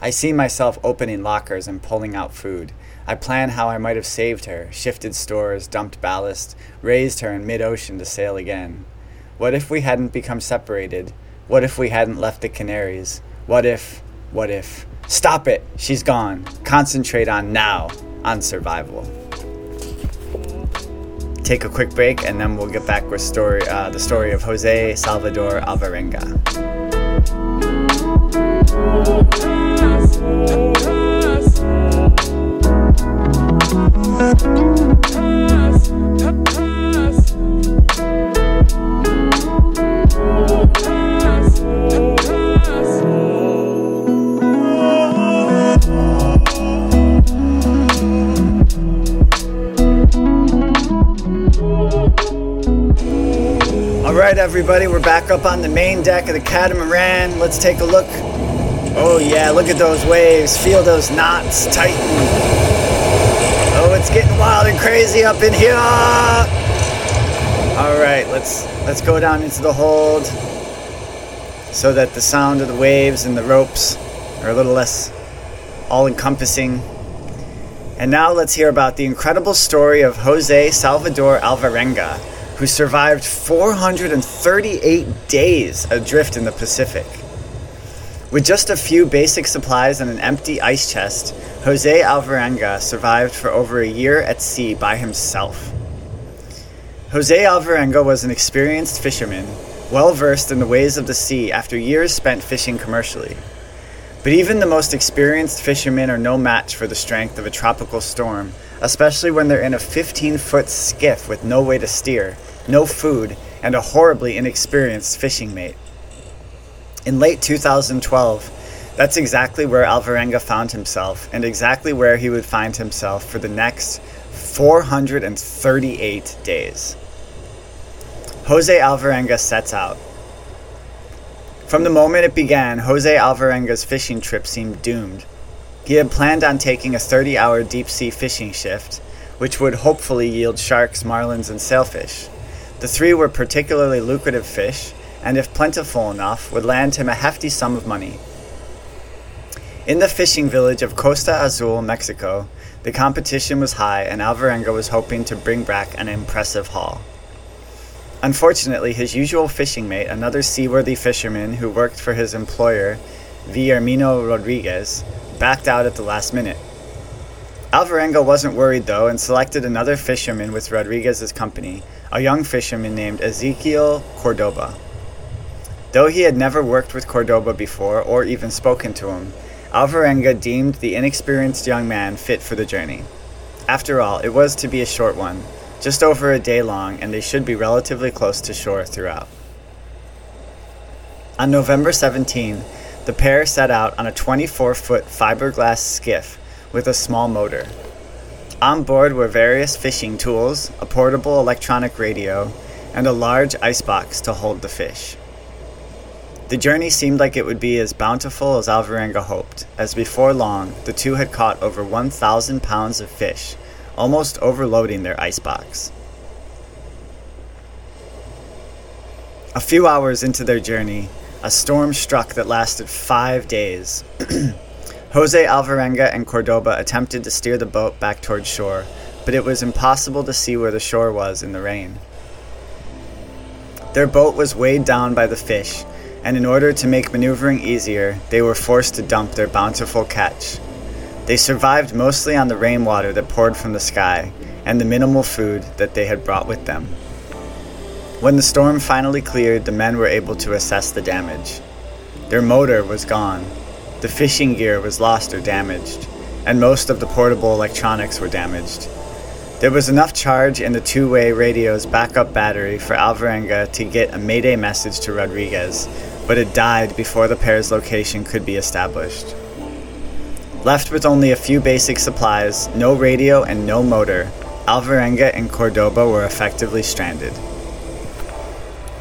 I see myself opening lockers and pulling out food. I plan how I might have saved her, shifted stores, dumped ballast, raised her in mid ocean to sail again. What if we hadn't become separated? What if we hadn't left the Canaries? What if, what if? Stop it! She's gone. Concentrate on now, on survival. Take a quick break and then we'll get back with story, uh, the story of Jose Salvador Alvarenga. Everybody, we're back up on the main deck of the catamaran. Let's take a look. Oh, yeah, look at those waves. Feel those knots tighten. Oh, it's getting wild and crazy up in here. All right, let's let's go down into the hold so that the sound of the waves and the ropes are a little less all-encompassing. And now let's hear about the incredible story of Jose Salvador Alvarenga, who survived 438 days adrift in the Pacific. With just a few basic supplies and an empty ice chest, Jose Alvarenga survived for over a year at sea by himself. Jose Alvarenga was an experienced fisherman, well versed in the ways of the sea after years spent fishing commercially. But even the most experienced fishermen are no match for the strength of a tropical storm, especially when they're in a 15 foot skiff with no way to steer, no food, and a horribly inexperienced fishing mate. In late 2012, that's exactly where Alvarenga found himself, and exactly where he would find himself for the next 438 days. Jose Alvarenga sets out. From the moment it began, Jose Alvarenga's fishing trip seemed doomed. He had planned on taking a 30 hour deep sea fishing shift, which would hopefully yield sharks, marlins, and sailfish. The three were particularly lucrative fish, and if plentiful enough, would land him a hefty sum of money. In the fishing village of Costa Azul, Mexico, the competition was high, and Alvarenga was hoping to bring back an impressive haul. Unfortunately, his usual fishing mate, another seaworthy fisherman who worked for his employer, Villarmino Rodriguez, backed out at the last minute. Alvarenga wasn't worried though and selected another fisherman with Rodriguez's company, a young fisherman named Ezequiel Cordoba. Though he had never worked with Cordoba before or even spoken to him, Alvarenga deemed the inexperienced young man fit for the journey. After all, it was to be a short one, just over a day long, and they should be relatively close to shore throughout. On November 17, the pair set out on a 24 foot fiberglass skiff with a small motor. On board were various fishing tools, a portable electronic radio, and a large icebox to hold the fish. The journey seemed like it would be as bountiful as Alvarenga hoped, as before long the two had caught over 1,000 pounds of fish, almost overloading their icebox. A few hours into their journey, a storm struck that lasted five days. Jose Alvarenga and Cordoba attempted to steer the boat back toward shore, but it was impossible to see where the shore was in the rain. Their boat was weighed down by the fish, and in order to make maneuvering easier, they were forced to dump their bountiful catch. They survived mostly on the rainwater that poured from the sky and the minimal food that they had brought with them. When the storm finally cleared, the men were able to assess the damage. Their motor was gone, the fishing gear was lost or damaged, and most of the portable electronics were damaged. There was enough charge in the two way radio's backup battery for Alvarenga to get a mayday message to Rodriguez, but it died before the pair's location could be established. Left with only a few basic supplies, no radio, and no motor, Alvarenga and Cordoba were effectively stranded.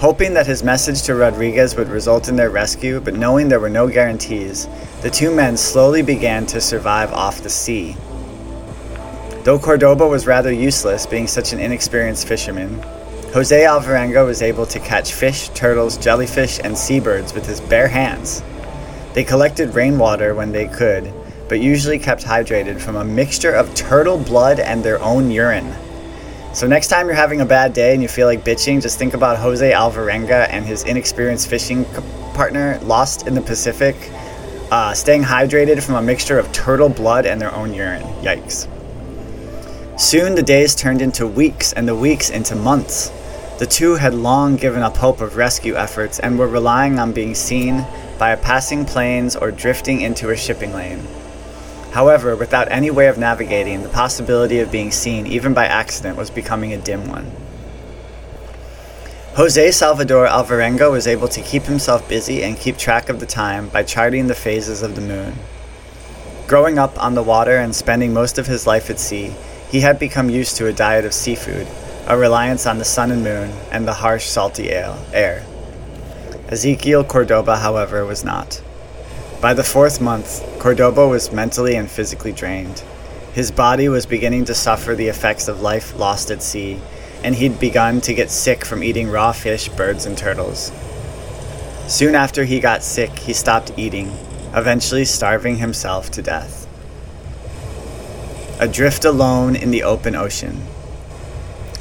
Hoping that his message to Rodriguez would result in their rescue, but knowing there were no guarantees, the two men slowly began to survive off the sea. Though Cordoba was rather useless, being such an inexperienced fisherman, Jose Alvarenga was able to catch fish, turtles, jellyfish, and seabirds with his bare hands. They collected rainwater when they could, but usually kept hydrated from a mixture of turtle blood and their own urine. So next time you're having a bad day and you feel like bitching, just think about Jose Alvarenga and his inexperienced fishing partner lost in the Pacific, uh, staying hydrated from a mixture of turtle blood and their own urine. Yikes. Soon the days turned into weeks and the weeks into months. The two had long given up hope of rescue efforts and were relying on being seen by passing planes or drifting into a shipping lane. However, without any way of navigating, the possibility of being seen even by accident was becoming a dim one. Jose Salvador Alvarenga was able to keep himself busy and keep track of the time by charting the phases of the moon. Growing up on the water and spending most of his life at sea, he had become used to a diet of seafood, a reliance on the sun and moon, and the harsh, salty air. Ezequiel Cordoba, however, was not. By the fourth month, Cordoba was mentally and physically drained. His body was beginning to suffer the effects of life lost at sea, and he'd begun to get sick from eating raw fish, birds, and turtles. Soon after he got sick, he stopped eating, eventually starving himself to death. Adrift alone in the open ocean.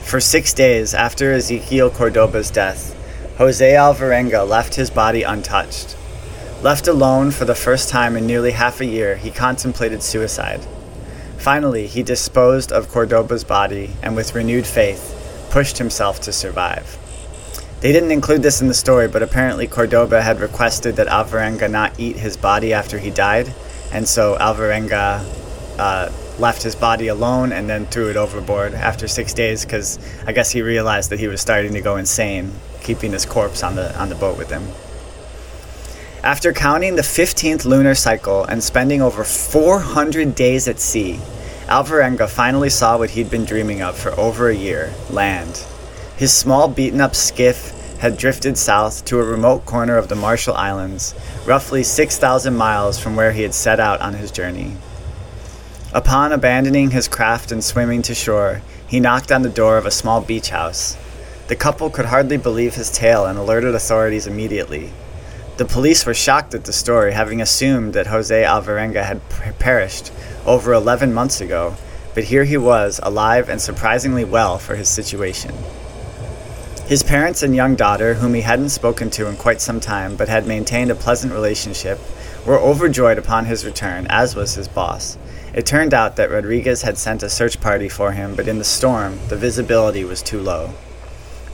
For six days after Ezequiel Cordoba's death, Jose Alvarenga left his body untouched. Left alone for the first time in nearly half a year, he contemplated suicide. Finally, he disposed of Cordoba's body and, with renewed faith, pushed himself to survive. They didn't include this in the story, but apparently Cordoba had requested that Alvarenga not eat his body after he died, and so Alvarenga uh, left his body alone and then threw it overboard after six days because I guess he realized that he was starting to go insane, keeping his corpse on the on the boat with him. After counting the 15th lunar cycle and spending over 400 days at sea, Alvarenga finally saw what he'd been dreaming of for over a year land. His small, beaten up skiff had drifted south to a remote corner of the Marshall Islands, roughly 6,000 miles from where he had set out on his journey. Upon abandoning his craft and swimming to shore, he knocked on the door of a small beach house. The couple could hardly believe his tale and alerted authorities immediately. The police were shocked at the story, having assumed that Jose Alvarenga had perished over 11 months ago, but here he was, alive and surprisingly well for his situation. His parents and young daughter, whom he hadn't spoken to in quite some time but had maintained a pleasant relationship, were overjoyed upon his return, as was his boss. It turned out that Rodriguez had sent a search party for him, but in the storm, the visibility was too low.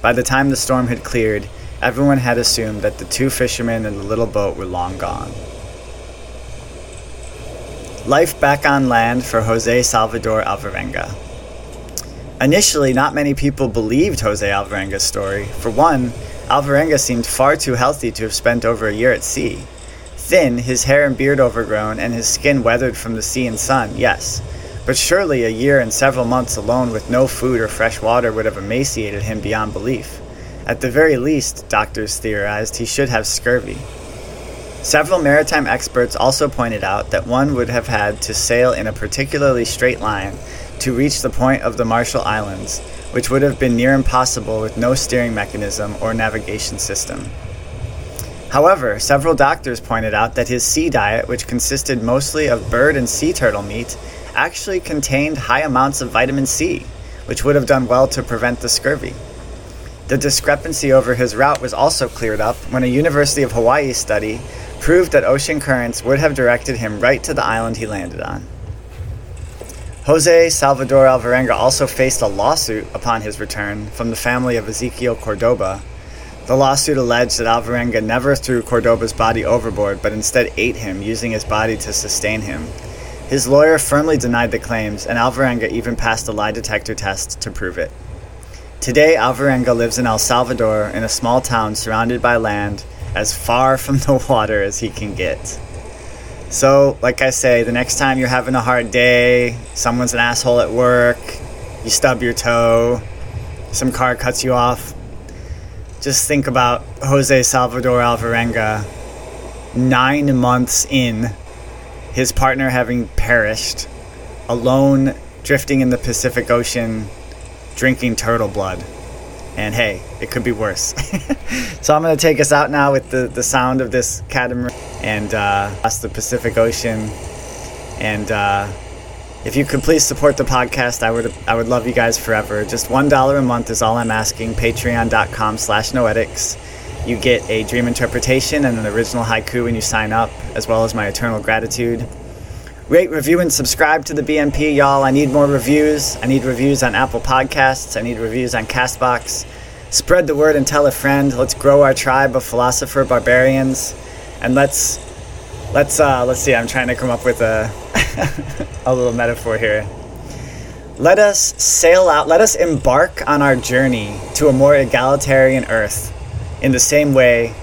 By the time the storm had cleared, everyone had assumed that the two fishermen and the little boat were long gone. Life back on land for Jose Salvador Alvarenga. Initially, not many people believed Jose Alvarenga's story. For one, Alvarenga seemed far too healthy to have spent over a year at sea. Thin, his hair and beard overgrown, and his skin weathered from the sea and sun, yes. But surely a year and several months alone with no food or fresh water would have emaciated him beyond belief. At the very least, doctors theorized, he should have scurvy. Several maritime experts also pointed out that one would have had to sail in a particularly straight line to reach the point of the Marshall Islands, which would have been near impossible with no steering mechanism or navigation system. However, several doctors pointed out that his sea diet, which consisted mostly of bird and sea turtle meat, actually contained high amounts of vitamin C, which would have done well to prevent the scurvy. The discrepancy over his route was also cleared up when a University of Hawaii study proved that ocean currents would have directed him right to the island he landed on. Jose Salvador Alvarenga also faced a lawsuit upon his return from the family of Ezequiel Cordoba. The lawsuit alleged that Alvarenga never threw Cordoba's body overboard, but instead ate him, using his body to sustain him. His lawyer firmly denied the claims, and Alvarenga even passed a lie detector test to prove it. Today, Alvarenga lives in El Salvador in a small town surrounded by land as far from the water as he can get. So, like I say, the next time you're having a hard day, someone's an asshole at work, you stub your toe, some car cuts you off, just think about Jose Salvador Alvarenga nine months in, his partner having perished, alone drifting in the Pacific Ocean, drinking turtle blood and hey, it could be worse. so I'm going to take us out now with the, the sound of this catamaran and uh, across the Pacific Ocean. And uh, if you could please support the podcast, I would I would love you guys forever. Just one dollar a month is all I'm asking. Patreon.com slash noetics. You get a dream interpretation and an original haiku when you sign up, as well as my eternal gratitude. Rate, review, and subscribe to the BNP, y'all. I need more reviews. I need reviews on Apple Podcasts. I need reviews on Castbox. Spread the word and tell a friend. Let's grow our tribe of philosopher barbarians, and let's let's uh, let's see. I'm trying to come up with a a little metaphor here. Let us sail out. Let us embark on our journey to a more egalitarian Earth, in the same way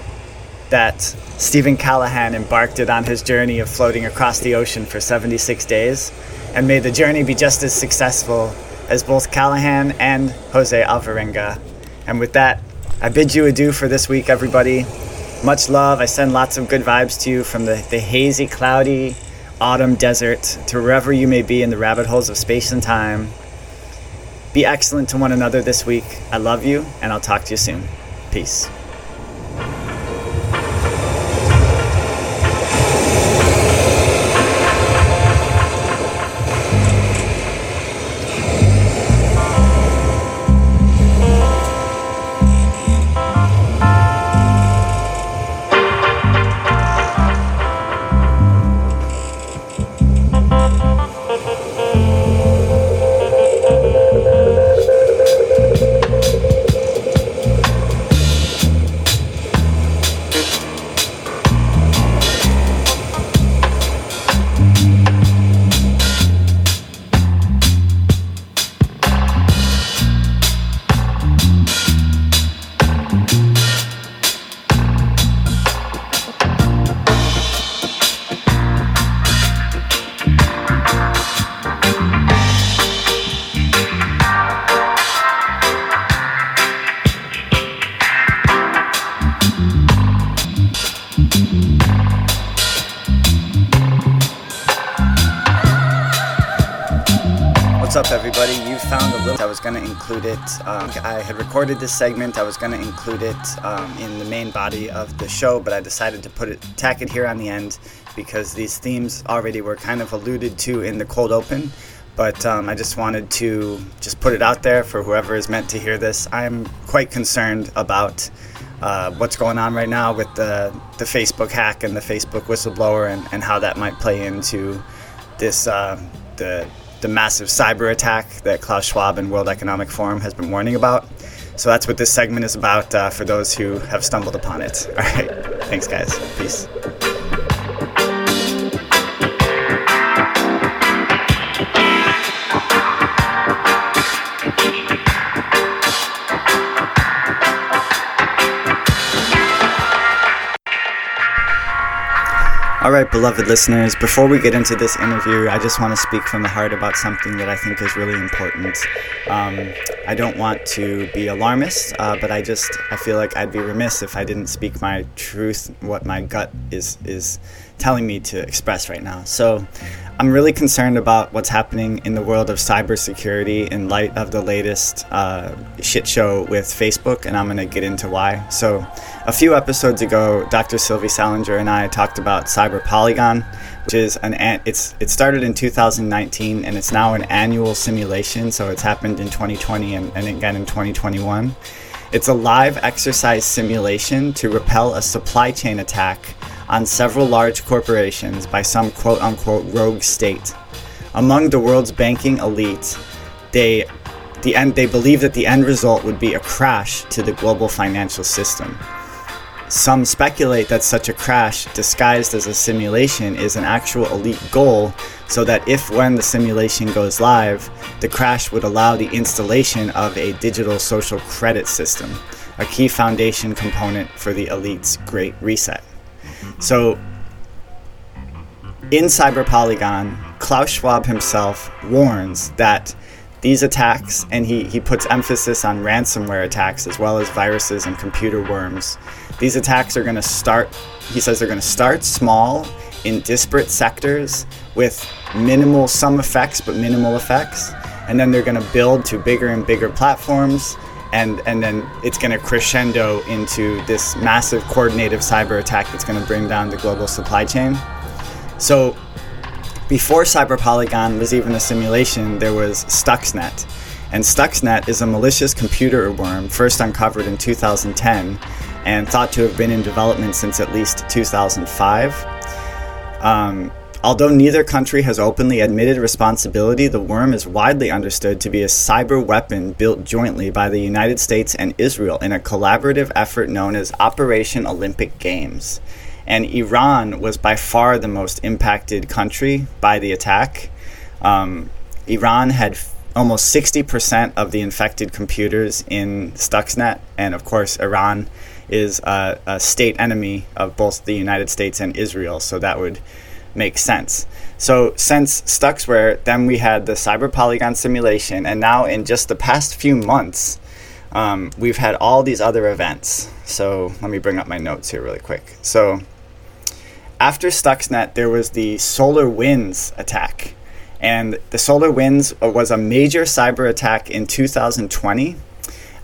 that Steven Callahan embarked it on his journey of floating across the ocean for 76 days, and may the journey be just as successful as both Callahan and Jose Alvarenga. And with that, I bid you adieu for this week, everybody. Much love. I send lots of good vibes to you from the, the hazy, cloudy autumn desert to wherever you may be in the rabbit holes of space and time. Be excellent to one another this week. I love you, and I'll talk to you soon. Peace. Recorded this segment. I was going to include it um, in the main body of the show, but I decided to put it, tack it here on the end because these themes already were kind of alluded to in the cold open. But um, I just wanted to just put it out there for whoever is meant to hear this. I'm quite concerned about uh, what's going on right now with the the Facebook hack and the Facebook whistleblower and, and how that might play into this uh, the the massive cyber attack that Klaus Schwab and World Economic Forum has been warning about. So that's what this segment is about uh, for those who have stumbled upon it. All right. Thanks, guys. Peace. All right, beloved listeners, before we get into this interview, I just want to speak from the heart about something that I think is really important. Um, I don't want to be alarmist, uh, but I just I feel like I'd be remiss if I didn't speak my truth, what my gut is is telling me to express right now. So, I'm really concerned about what's happening in the world of cybersecurity in light of the latest uh, shit show with Facebook, and I'm going to get into why. So, a few episodes ago, Dr. Sylvie Salinger and I talked about Cyber Polygon, which is an it's it started in 2019 and it's now an annual simulation. So it's happened in 2020 and, and again in 2021. It's a live exercise simulation to repel a supply chain attack on several large corporations by some quote unquote rogue state. Among the world's banking elite, they the end they believe that the end result would be a crash to the global financial system. Some speculate that such a crash, disguised as a simulation, is an actual elite goal, so that if when the simulation goes live, the crash would allow the installation of a digital social credit system, a key foundation component for the elite's Great Reset. So, in Cyber Polygon, Klaus Schwab himself warns that these attacks, and he, he puts emphasis on ransomware attacks as well as viruses and computer worms. These attacks are going to start, he says, they're going to start small in disparate sectors with minimal, some effects, but minimal effects. And then they're going to build to bigger and bigger platforms. And, and then it's going to crescendo into this massive coordinated cyber attack that's going to bring down the global supply chain. So before Cyber Polygon was even a simulation, there was Stuxnet. And Stuxnet is a malicious computer worm first uncovered in 2010 and thought to have been in development since at least 2005. Um, Although neither country has openly admitted responsibility, the worm is widely understood to be a cyber weapon built jointly by the United States and Israel in a collaborative effort known as Operation Olympic Games. And Iran was by far the most impacted country by the attack. Um, Iran had almost 60% of the infected computers in Stuxnet, and of course, Iran is a, a state enemy of both the United States and Israel, so that would makes sense. So since Stuxware, then we had the Cyber Polygon simulation, and now in just the past few months, um, we've had all these other events. So let me bring up my notes here really quick. So after Stuxnet, there was the Solar Winds attack. And the Solar Winds was a major cyber attack in 2020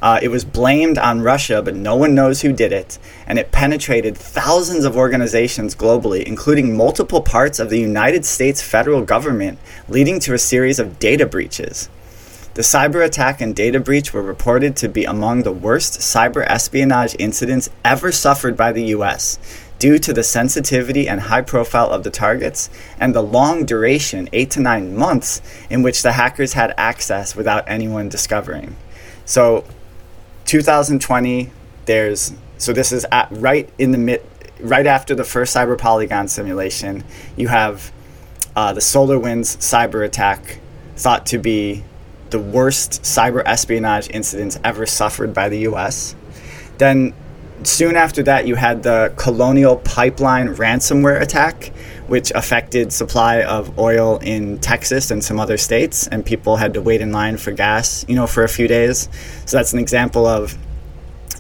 uh, it was blamed on Russia, but no one knows who did it, and it penetrated thousands of organizations globally, including multiple parts of the United States federal government, leading to a series of data breaches. The cyber attack and data breach were reported to be among the worst cyber espionage incidents ever suffered by the US, due to the sensitivity and high profile of the targets and the long duration, 8 to 9 months, in which the hackers had access without anyone discovering. So, 2020, there's so this is at right in the mid, right after the first Cyber Polygon simulation. You have uh, the SolarWinds cyber attack, thought to be the worst cyber espionage incidents ever suffered by the U.S. Then, soon after that, you had the Colonial Pipeline ransomware attack, which affected supply of oil in Texas and some other states, and people had to wait in line for gas, you know, for a few days. So that's an example of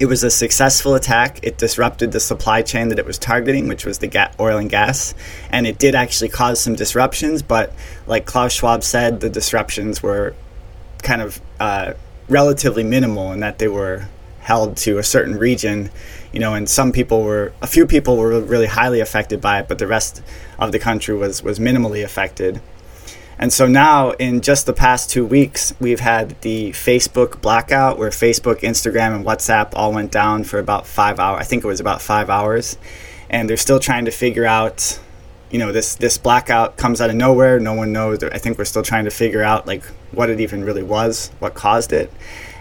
it was a successful attack. It disrupted the supply chain that it was targeting, which was the ga- oil and gas, and it did actually cause some disruptions. But like Klaus Schwab said, the disruptions were kind of uh, relatively minimal in that they were held to a certain region, you know, and some people were, a few people were really highly affected by it, but the rest of the country was, was minimally affected. And so now, in just the past two weeks, we've had the Facebook blackout where Facebook, Instagram, and WhatsApp all went down for about five hours. I think it was about five hours. And they're still trying to figure out, you know, this, this blackout comes out of nowhere. No one knows. I think we're still trying to figure out, like, what it even really was, what caused it.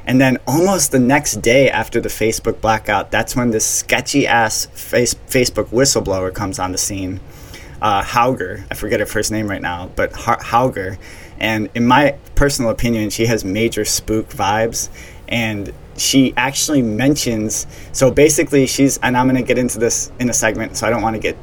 And then almost the next day after the Facebook blackout, that's when this sketchy ass face, Facebook whistleblower comes on the scene. Uh, Haugen, I forget her first name right now, but Haugen. And in my personal opinion, she has major spook vibes. And she actually mentions, so basically, she's, and I'm going to get into this in a segment, so I don't want to get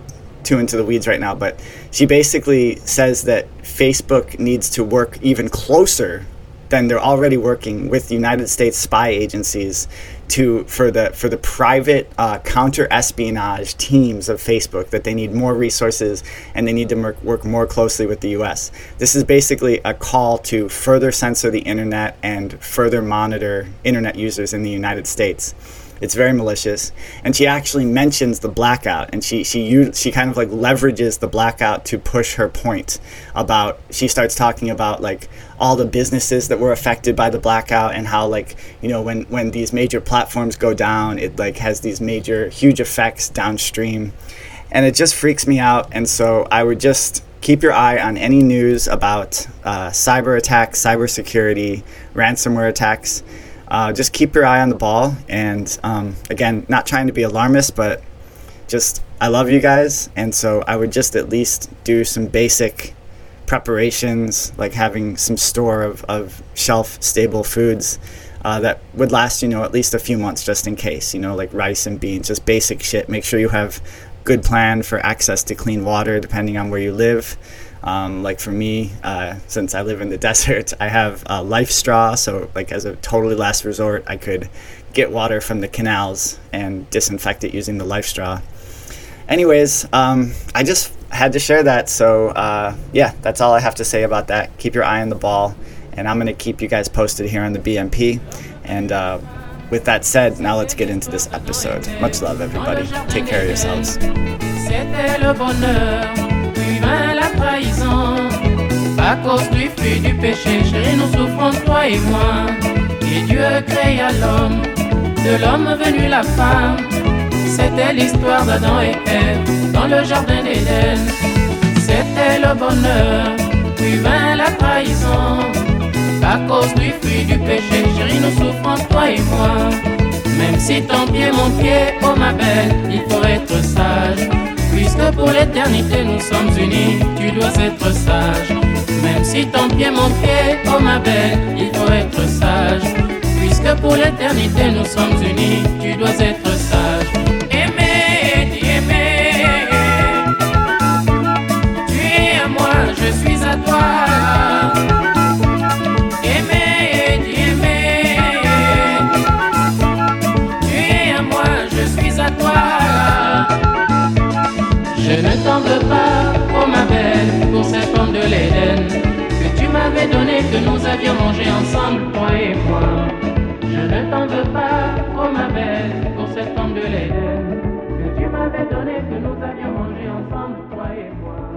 too into the weeds right now, but she basically says that Facebook needs to work even closer then they're already working with United States spy agencies to for the for the private uh, counter espionage teams of Facebook that they need more resources and they need to work, work more closely with the U.S. This is basically a call to further censor the internet and further monitor internet users in the United States. It's very malicious, and she actually mentions the blackout, and she she she kind of like leverages the blackout to push her point about. She starts talking about like all the businesses that were affected by the blackout and how like you know when when these major platforms go down, it like has these major huge effects downstream, and it just freaks me out. And so I would just keep your eye on any news about uh, cyber attacks, cybersecurity, ransomware attacks uh, just keep your eye on the ball. And um, again, not trying to be alarmist, but just I love you guys, and so I would just at least do some basic preparations, like having some store of, of shelf stable foods uh, that would last, you know, at least a few months just in case, you know, like rice and beans, just basic shit. Make sure you have good plan for access to clean water depending on where you live. Um, like for me, uh, since I live in the desert, I have a Life Straw. So, like as a totally last resort, I could get water from the canals and disinfect it using the life straw. Anyways, um, I just had to share that. So, uh, yeah, that's all I have to say about that. Keep your eye on the ball, and I'm going to keep you guys posted here on the BMP. And uh, with that said, now let's get into this episode. Much love, everybody. Take care of yourselves. À cause du fruit du péché, chérie, nous souffrons, toi et moi. Et Dieu créa l'homme, de l'homme venu la femme. C'était l'histoire d'Adam et Ève dans le jardin d'Éden. était le bonheur, puis vint la trahison. À cause du fruit du péché, chérie, nous souffrons, toi et moi. Même si ton pied, mon pied, oh ma belle, il faut être sage. Puisque pour l'éternité nous sommes unis, tu dois être sage. Même si ton pied, pied, oh ma belle, il faut être sage. Puisque pour l'éternité nous sommes unis, tu dois être sage. que tu m'avais donné, que nous avions mangé ensemble, toi et moi. Je ne t'en veux pas, oh ma belle, pour cette pomme de l'Éden que tu m'avais donné, que nous avions mangé ensemble, toi et moi.